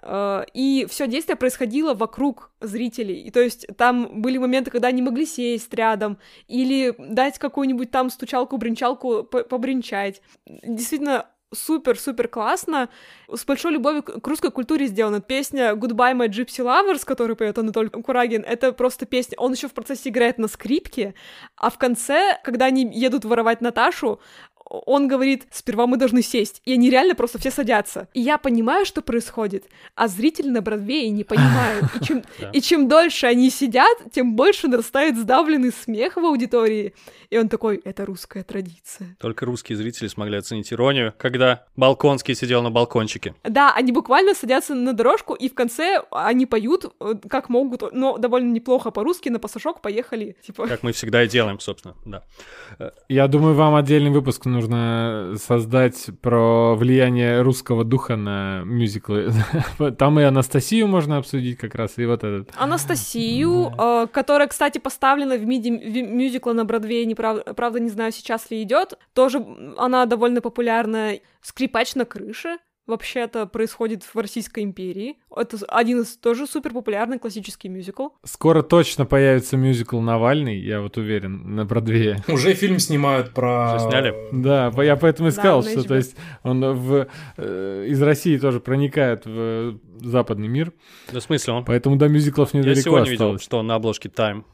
э, и все действие происходило вокруг зрителей. И то есть там были моменты, когда они могли сесть рядом или дать какую-нибудь там стучалку-бренчалку побренчать. Действительно, супер-супер классно. С большой любовью к русской культуре сделана песня Goodbye My Gypsy Lovers, которую поет Анатолий Курагин. Это просто песня. Он еще в процессе играет на скрипке, а в конце, когда они едут воровать Наташу, он говорит, сперва мы должны сесть, и они реально просто все садятся. И я понимаю, что происходит, а зрители на Бродвее не понимают. И чем, [laughs] и чем дольше они сидят, тем больше нарастает сдавленный смех в аудитории. И он такой, это русская традиция. Только русские зрители смогли оценить иронию, когда Балконский сидел на балкончике. Да, они буквально садятся на дорожку, и в конце они поют э, как могут, но довольно неплохо по-русски, на пассажок поехали. Типа. Как мы всегда и делаем, собственно, да. Я думаю, вам отдельный выпуск нужно нужно создать про влияние русского духа на мюзиклы. [laughs] Там и Анастасию можно обсудить как раз, и вот этот. Анастасию, э, которая, кстати, поставлена в миди мюзикла на Бродвее, не прав... правда, не знаю, сейчас ли идет. Тоже она довольно популярная. Скрипач на крыше вообще-то происходит в Российской империи. Это один из тоже супер популярный классический мюзикл. Скоро точно появится мюзикл Навальный, я вот уверен, на Бродвее. Уже фильм снимают про... Уже сняли? Да, я поэтому и сказал, да, что то есть он в, э, из России тоже проникает в западный мир. Да, в смысле он? Поэтому до мюзиклов недалеко Я сегодня осталось. видел, что он на обложке Time.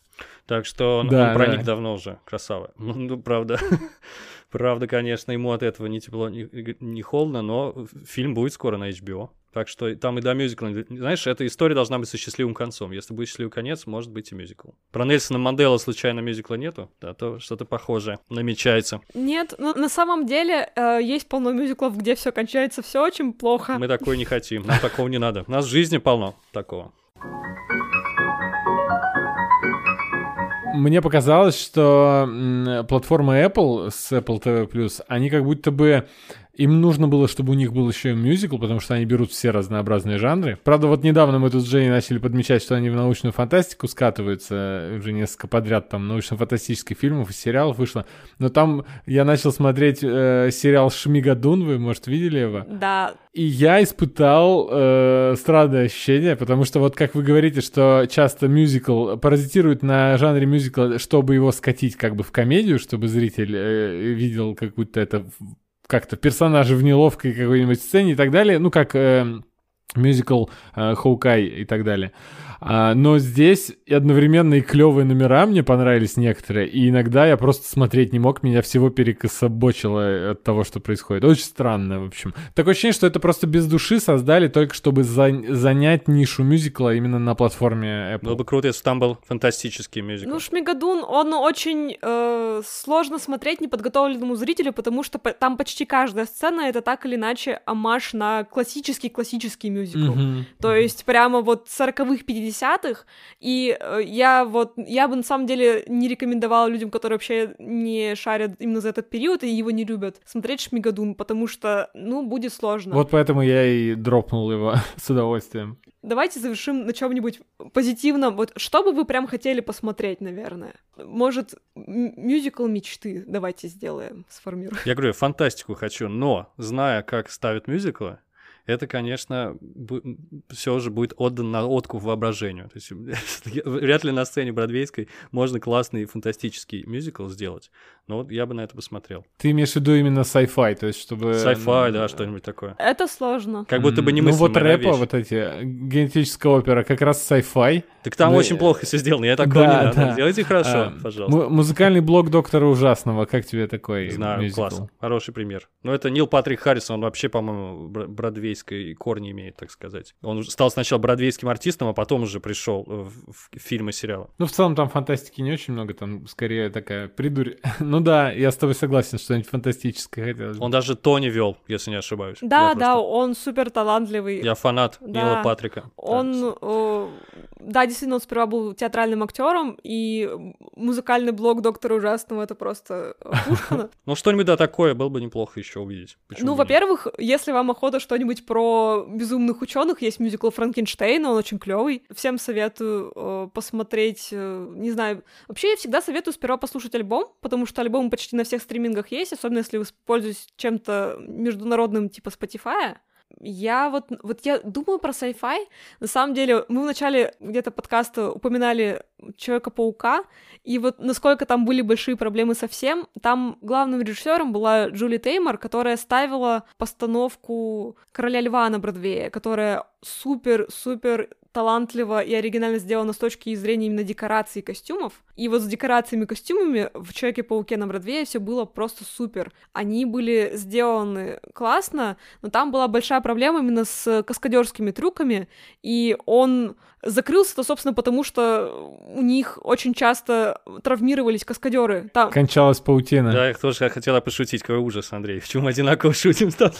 Так что он, да, он проник да. давно уже, красава. Ну, правда. [laughs] Правда, конечно, ему от этого не тепло, не, не холодно, но фильм будет скоро на HBO. Так что там и до мюзикла. Знаешь, эта история должна быть со счастливым концом. Если будет счастливый конец, может быть и мюзикл. Про Нельсона Мандела случайно мюзикла нету, да, то что-то похожее намечается. Нет, но на самом деле э, есть полно мюзиклов, где все кончается все очень плохо. Мы такое не хотим, нам такого не надо. У нас в жизни полно такого. Мне показалось, что платформа Apple с Apple TV+, они как будто бы им нужно было, чтобы у них был еще и мюзикл, потому что они берут все разнообразные жанры. Правда, вот недавно мы тут с Женей начали подмечать, что они в научную фантастику скатываются. Уже несколько подряд там научно-фантастических фильмов и сериалов вышло. Но там я начал смотреть э, сериал «Шмигадун», вы, может, видели его? Да. И я испытал э, странное ощущение, потому что вот как вы говорите, что часто мюзикл паразитирует на жанре мюзикла, чтобы его скатить как бы в комедию, чтобы зритель э, видел какую-то это как-то персонажи в неловкой какой-нибудь сцене и так далее, ну, как э, мюзикл э, Хоукай и так далее. А, но здесь одновременно и клевые номера мне понравились некоторые, и иногда я просто смотреть не мог, меня всего перекособочило от того, что происходит. Очень странно, в общем. Такое ощущение, что это просто без души создали только чтобы за... занять нишу мюзикла именно на платформе Apple. Было бы круто, если там был фантастический мюзикл. Ну, Шмигадун, он очень э, сложно смотреть неподготовленному зрителю, потому что по- там почти каждая сцена это так или иначе амаш на классический-классический мюзикл. Мгм. То есть прямо вот 40-х, 50-х. И э, я вот, я бы на самом деле не рекомендовала людям, которые вообще не шарят именно за этот период и его не любят, смотреть Шмигадун, потому что, ну, будет сложно. Вот поэтому я и дропнул его [laughs] с удовольствием. Давайте завершим на чем-нибудь позитивном. Вот что бы вы прям хотели посмотреть, наверное? Может, мюзикл мечты давайте сделаем, сформируем. Я говорю, фантастику хочу, но зная, как ставят мюзиклы, это, конечно, все же будет отдан на откуп воображению. То есть [laughs] вряд ли на сцене бродвейской можно классный фантастический мюзикл сделать. Но вот я бы на это посмотрел. Ты имеешь в виду именно sci-fi, то есть чтобы... Sci-fi, да, что-нибудь такое. Это сложно. Как будто бы не Ну вот рэпа, вот эти, генетическая опера, как раз sci-fi. Так там Да, очень э, плохо все сделано, я такого да, не надо. да. Сделайте хорошо, А, пожалуйста. Му- музыкальный блог доктора ужасного, как тебе такой Знаю, мюзикл? класс. Хороший пример. Ну, это Нил Патрик Харрисон, он вообще, по-моему, бр- бродвейской корни имеет, так сказать. Он стал сначала бродвейским артистом, а потом уже пришел в, в фильмы и сериалы. Ну, в целом там фантастики не очень много, там скорее такая придурь. [laughs] ну да, я с тобой согласен, что-нибудь фантастическое хотелось. Он даже Тони вел, если не ошибаюсь. Да, Я да, просто- он супер талантливый. Я фанат Да. Нила Патрика. Он, э, да, действительно, он сперва был театральным актером, и музыкальный блог доктора ужасного это просто э, Пушкина. [laughs] Ну, что-нибудь, да, такое было бы неплохо еще увидеть. Почему Ну, во-первых, если вам охота что-нибудь про безумных ученых, есть мюзикл Франкенштейна, он очень клевый. Всем советую э, посмотреть, э, не знаю. Вообще, я всегда советую сперва послушать альбом, потому что альбом почти на всех стримингах есть, особенно если вы пользуетесь чем-то международным типа Spotify. Я вот, вот я думаю про sci-fi. На самом деле, мы в начале где-то подкаста упоминали Человека-паука, и вот насколько там были большие проблемы со всем, там главным режиссером была Джули Теймор, которая ставила постановку Короля Льва на Бродвее, которая супер-супер талантливо и оригинально сделана с точки зрения именно декораций и костюмов. И вот с декорациями и костюмами в Человеке-пауке на Бродвее все было просто супер. Они были сделаны классно, но там была большая проблема именно с каскадерскими трюками, и он закрылся-то, собственно, потому что у них очень часто травмировались каскадеры. Там... Кончалась паутина. Да, я тоже хотела пошутить, какой ужас, Андрей. В чем одинаково шутим стал?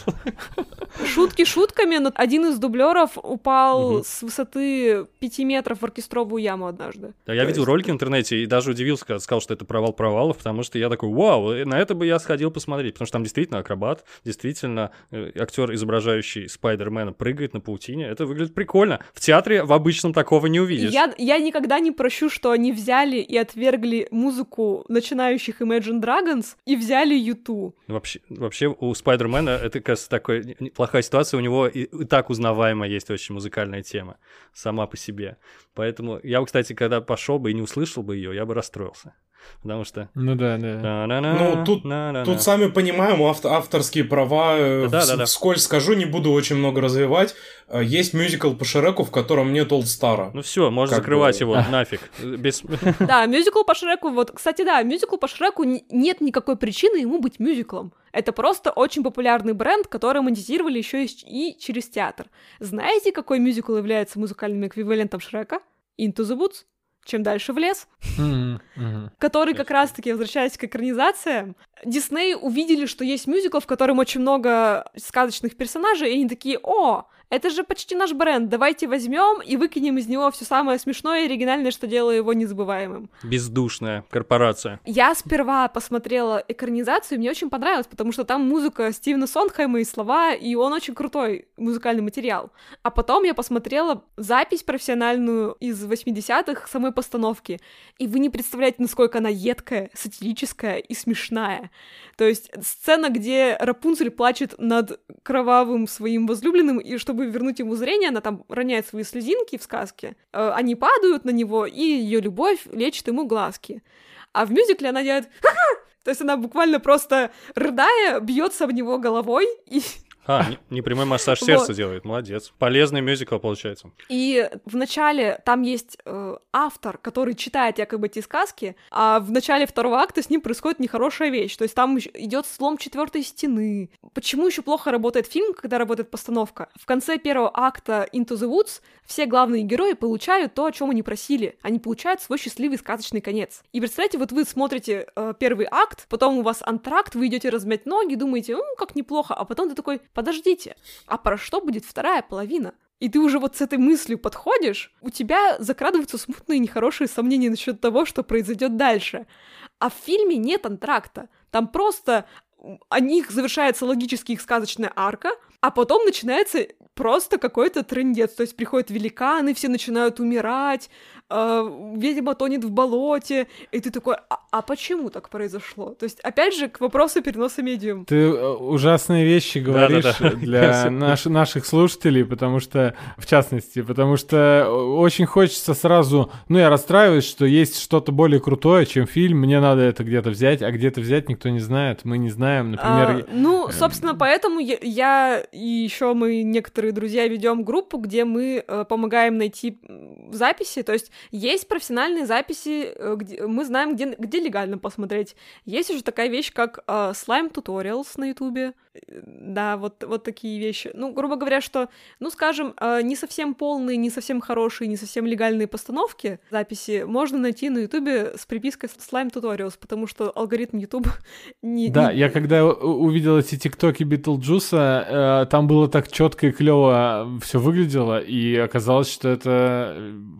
Шутки шутками, но один из дублеров упал Мгм. с высоты 5 метров в оркестровую яму однажды. Да, я То видел есть- ролики в интернете и даже удивился, когда сказал, что это провал провалов, потому что я такой, вау, э, на это бы я сходил посмотреть, потому что там действительно акробат, действительно э, актер, изображающий Спайдермена, прыгает на паутине. Это выглядит прикольно. В театре в обычном такого не увидишь. Я, я никогда не прощу, что они взяли и отвергли музыку начинающих Imagine Dragons и взяли Юту. Вообще, вообще у Спайдермена это, кажется, такая плохая ситуация. У него и, и так узнаваемая есть очень музыкальная тема сама по себе. Поэтому я, кстати, когда пошел бы и не услышал бы ее, я бы расстроился. Потому что... Ну да, да. Ну, тут- Тут сами понимаем, ав- авторские права, э, Да, да, да. вскользь скажу, не буду очень много развивать. Э, Есть мюзикл по Шреку, в котором нет Олд Стара. Ну все, Как закрывать бы- его [laughs] нафиг. Без... [laughs] Да, мюзикл по Шреку, вот, кстати, да, мюзикл по Шреку нет никакой причины ему быть мюзиклом. Это просто очень популярный бренд, который монетизировали еще и через театр. Знаете, какой мюзикл является музыкальным эквивалентом Шрека? Into the Woods. Чем дальше в лес. Который как раз-таки, возвращаясь к экранизациям, Дисней увидели, что есть мюзикл, в котором очень много сказочных персонажей, и они такие, о, это же почти наш бренд, давайте возьмем и выкинем из него все самое смешное и оригинальное, что делало его незабываемым. Бездушная корпорация. Я сперва посмотрела экранизацию, и мне очень понравилось, потому что там музыка Стивена Сондхайма и слова, и он очень крутой музыкальный материал. А потом я посмотрела запись профессиональную из 80-х самой постановки, и вы не представляете, насколько она едкая, сатирическая и смешная. То есть сцена, где Рапунцель плачет над кровавым своим возлюбленным, и чтобы вернуть ему зрение, она там роняет свои слезинки в сказке, э, они падают на него, и ее любовь лечит ему глазки. А в мюзикле она делает! То есть она буквально просто, рыдая, бьется об него головой, и А, непрямой массаж сердца делает, молодец. Полезный мюзикл получается. И в начале там есть э, автор, который читает якобы эти сказки, а в начале второго акта с ним происходит нехорошая вещь. То есть там идет слом четвертой стены. Почему еще плохо работает фильм, когда работает постановка? В конце первого акта Into the Woods все главные герои получают то, о чем они просили. Они получают свой счастливый сказочный конец. И представляете, вот вы смотрите э, первый акт, потом у вас антракт, вы идете размять ноги, думаете, ну, как неплохо, а потом ты такой, подождите, а про что будет вторая половина? И ты уже вот с этой мыслью подходишь, у тебя закрадываются смутные нехорошие сомнения насчет того, что произойдет дальше. А в фильме нет антракта. Там просто о них завершается логически их сказочная арка, а потом начинается просто какой-то трендец. То есть приходят великаны, все начинают умирать, э, ведьма тонет в болоте, и ты такой, а, а почему так произошло? То есть, опять же, к вопросу переноса медиум. Ты э, ужасные вещи говоришь Да-да-да. для [laughs] наш, наших слушателей, потому что, в частности, потому что очень хочется сразу, ну, я расстраиваюсь, что есть что-то более крутое, чем фильм, мне надо это где-то взять, а где-то взять никто не знает, мы не знаем, например... А, ну, эм, собственно, поэтому я, я и еще мы, некоторые друзья, ведем группу, где мы э, помогаем найти записи, то есть есть профессиональные записи, э, где мы знаем, где, где легально посмотреть. Есть уже такая вещь, как э, Slime Tutorials на Ютубе. Да, вот, вот такие вещи. Ну, грубо говоря, что, ну, скажем, э, не совсем полные, не совсем хорошие, не совсем легальные постановки записи можно найти на Ютубе с припиской Slime Tutorials, потому что алгоритм YouTube [laughs] не... Да, не... я когда увидел эти тиктоки Битлджуса, там было так четко и клево все выглядело, и оказалось, что это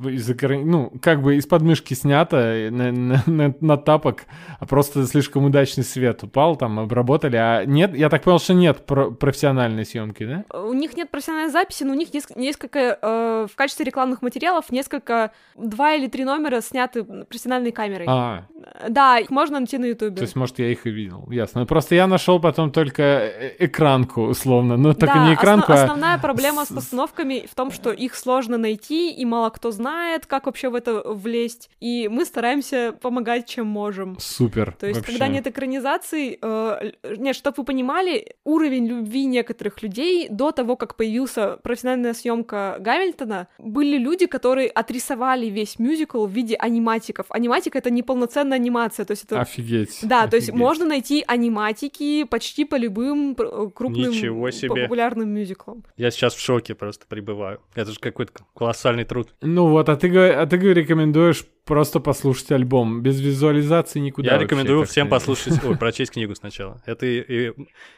из ну, как бы из подмышки снято на, на, на, на тапок, а просто слишком удачный свет упал, там обработали, а нет, я так понял, что нет про профессиональной съемки, да? У них нет профессиональной записи, но у них несколько, несколько э, в качестве рекламных материалов несколько, два или три номера сняты профессиональной камерой. А. Да, их можно найти на ютубе. То есть, может, я их и видел, ясно. Просто я нашел потом только э, экранку, условно, но только да, не экранку, основ, а... основная проблема с постановками в том, что их сложно найти, и мало кто знает, как вообще в это влезть, и мы стараемся помогать, чем можем. Супер. То есть, вообще. когда нет экранизаций, э, нет, чтобы вы понимали, уровень любви некоторых людей до того, как появился профессиональная съемка Гамильтона, были люди, которые отрисовали весь мюзикл в виде аниматиков. Аниматика — это не полноценная анимация, то есть это... Офигеть. Да, Офигеть. то есть можно найти аниматики почти по любым крупным Ничего себе. популярным мюзиклам. Я сейчас в шоке просто пребываю. Это же какой-то колоссальный труд. Ну вот, а ты, а ты рекомендуешь просто послушать альбом. Без визуализации никуда. Я рекомендую всем послушать, ой, прочесть книгу сначала. Это и, и,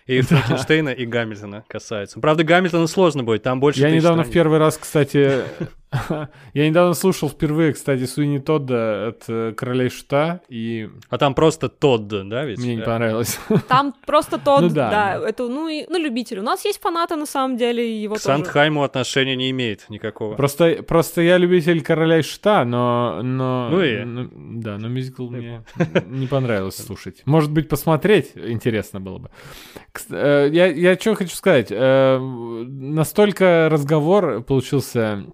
и Франкенштейна, и Гамильтона касается. Правда, Гамильтона сложно будет, там больше Я недавно в первый раз, кстати, [laughs] я недавно слушал впервые, кстати, Суини Тодда от э, Королей Шута, и... А там просто Тодд, да, ведь? Мне не понравилось. [laughs] Там просто Тодд, ну, да, да, это, ну, и, ну, любитель. У нас есть фанаты, на самом деле, его К тоже. Сандхайму отношения не имеет никакого. Просто, просто я любитель Короля Шута, но... но ну и... Но, да, но мюзикл мне не понравилось [laughs] слушать. Может быть, посмотреть интересно было бы. Э, я, я что хочу сказать. Э, настолько разговор получился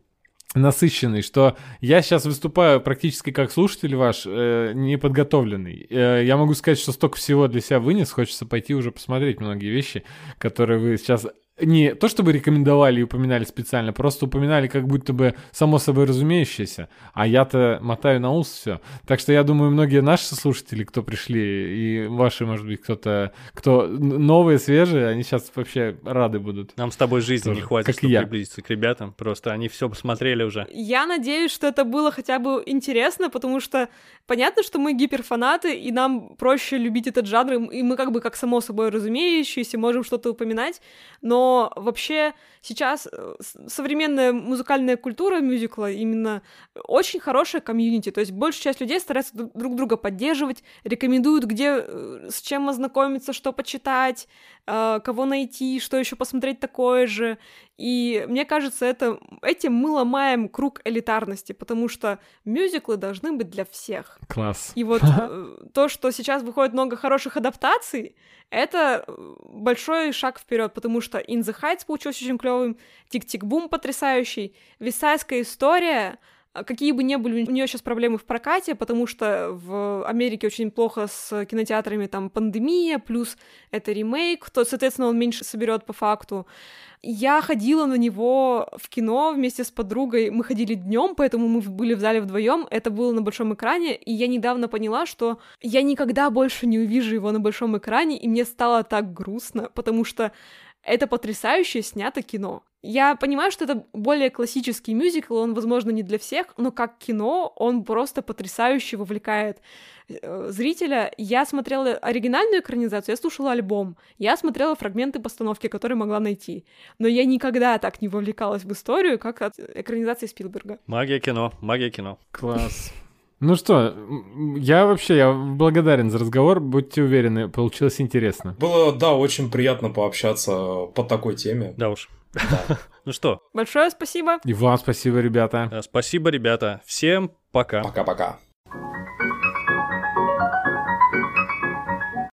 насыщенный, что я сейчас выступаю практически как слушатель ваш, э, неподготовленный. Э, я могу сказать, что столько всего для себя вынес, хочется пойти уже посмотреть многие вещи, которые вы сейчас не то чтобы рекомендовали и упоминали специально, просто упоминали как будто бы само собой разумеющееся, а я-то мотаю на ус все. Так что я думаю, многие наши слушатели, кто пришли, и ваши, может быть, кто-то, кто новые, свежие, они сейчас вообще рады будут. Нам с тобой жизни Тоже, не хватит, как чтобы я. приблизиться к ребятам, просто они все посмотрели уже. Я надеюсь, что это было хотя бы интересно, потому что понятно, что мы гиперфанаты, и нам проще любить этот жанр, и мы как бы как само собой разумеющиеся можем что-то упоминать, но вообще сейчас э, современная музыкальная культура мюзикла именно очень хорошая комьюнити, то есть большая часть людей старается друг друга поддерживать, рекомендуют, где э, с чем ознакомиться, что почитать, кого найти, что еще посмотреть такое же. И мне кажется, это, этим мы ломаем круг элитарности, потому что мюзиклы должны быть для всех. Класс. И вот [laughs] то, что сейчас выходит много хороших адаптаций, это большой шаг вперед, потому что In the Heights получился очень клевым, Tick-Tick-Boom потрясающий, Вестсайдская история какие бы ни были у нее сейчас проблемы в прокате, потому что в Америке очень плохо с кинотеатрами, там пандемия, плюс это ремейк, то, соответственно, он меньше соберет по факту. Я ходила на него в кино вместе с подругой. Мы ходили днем, поэтому мы были в зале вдвоем. Это было на большом экране, и я недавно поняла, что я никогда больше не увижу его на большом экране, и мне стало так грустно, потому что это потрясающе снято кино. Я понимаю, что это более классический мюзикл, он, возможно, не для всех, но как кино он просто потрясающе вовлекает э, зрителя. Я смотрела оригинальную экранизацию, я слушала альбом, я смотрела фрагменты постановки, которые могла найти. Но я никогда так не вовлекалась в историю, как от экранизации Спилберга. Магия кино, магия кино. Класс. Ну что, я вообще я благодарен за разговор, будьте уверены, получилось интересно. Было, да, очень приятно пообщаться по такой теме. Да уж. [laughs] Ну что? Большое спасибо. И вам спасибо, ребята. Спасибо, ребята. Всем пока. Пока-пока.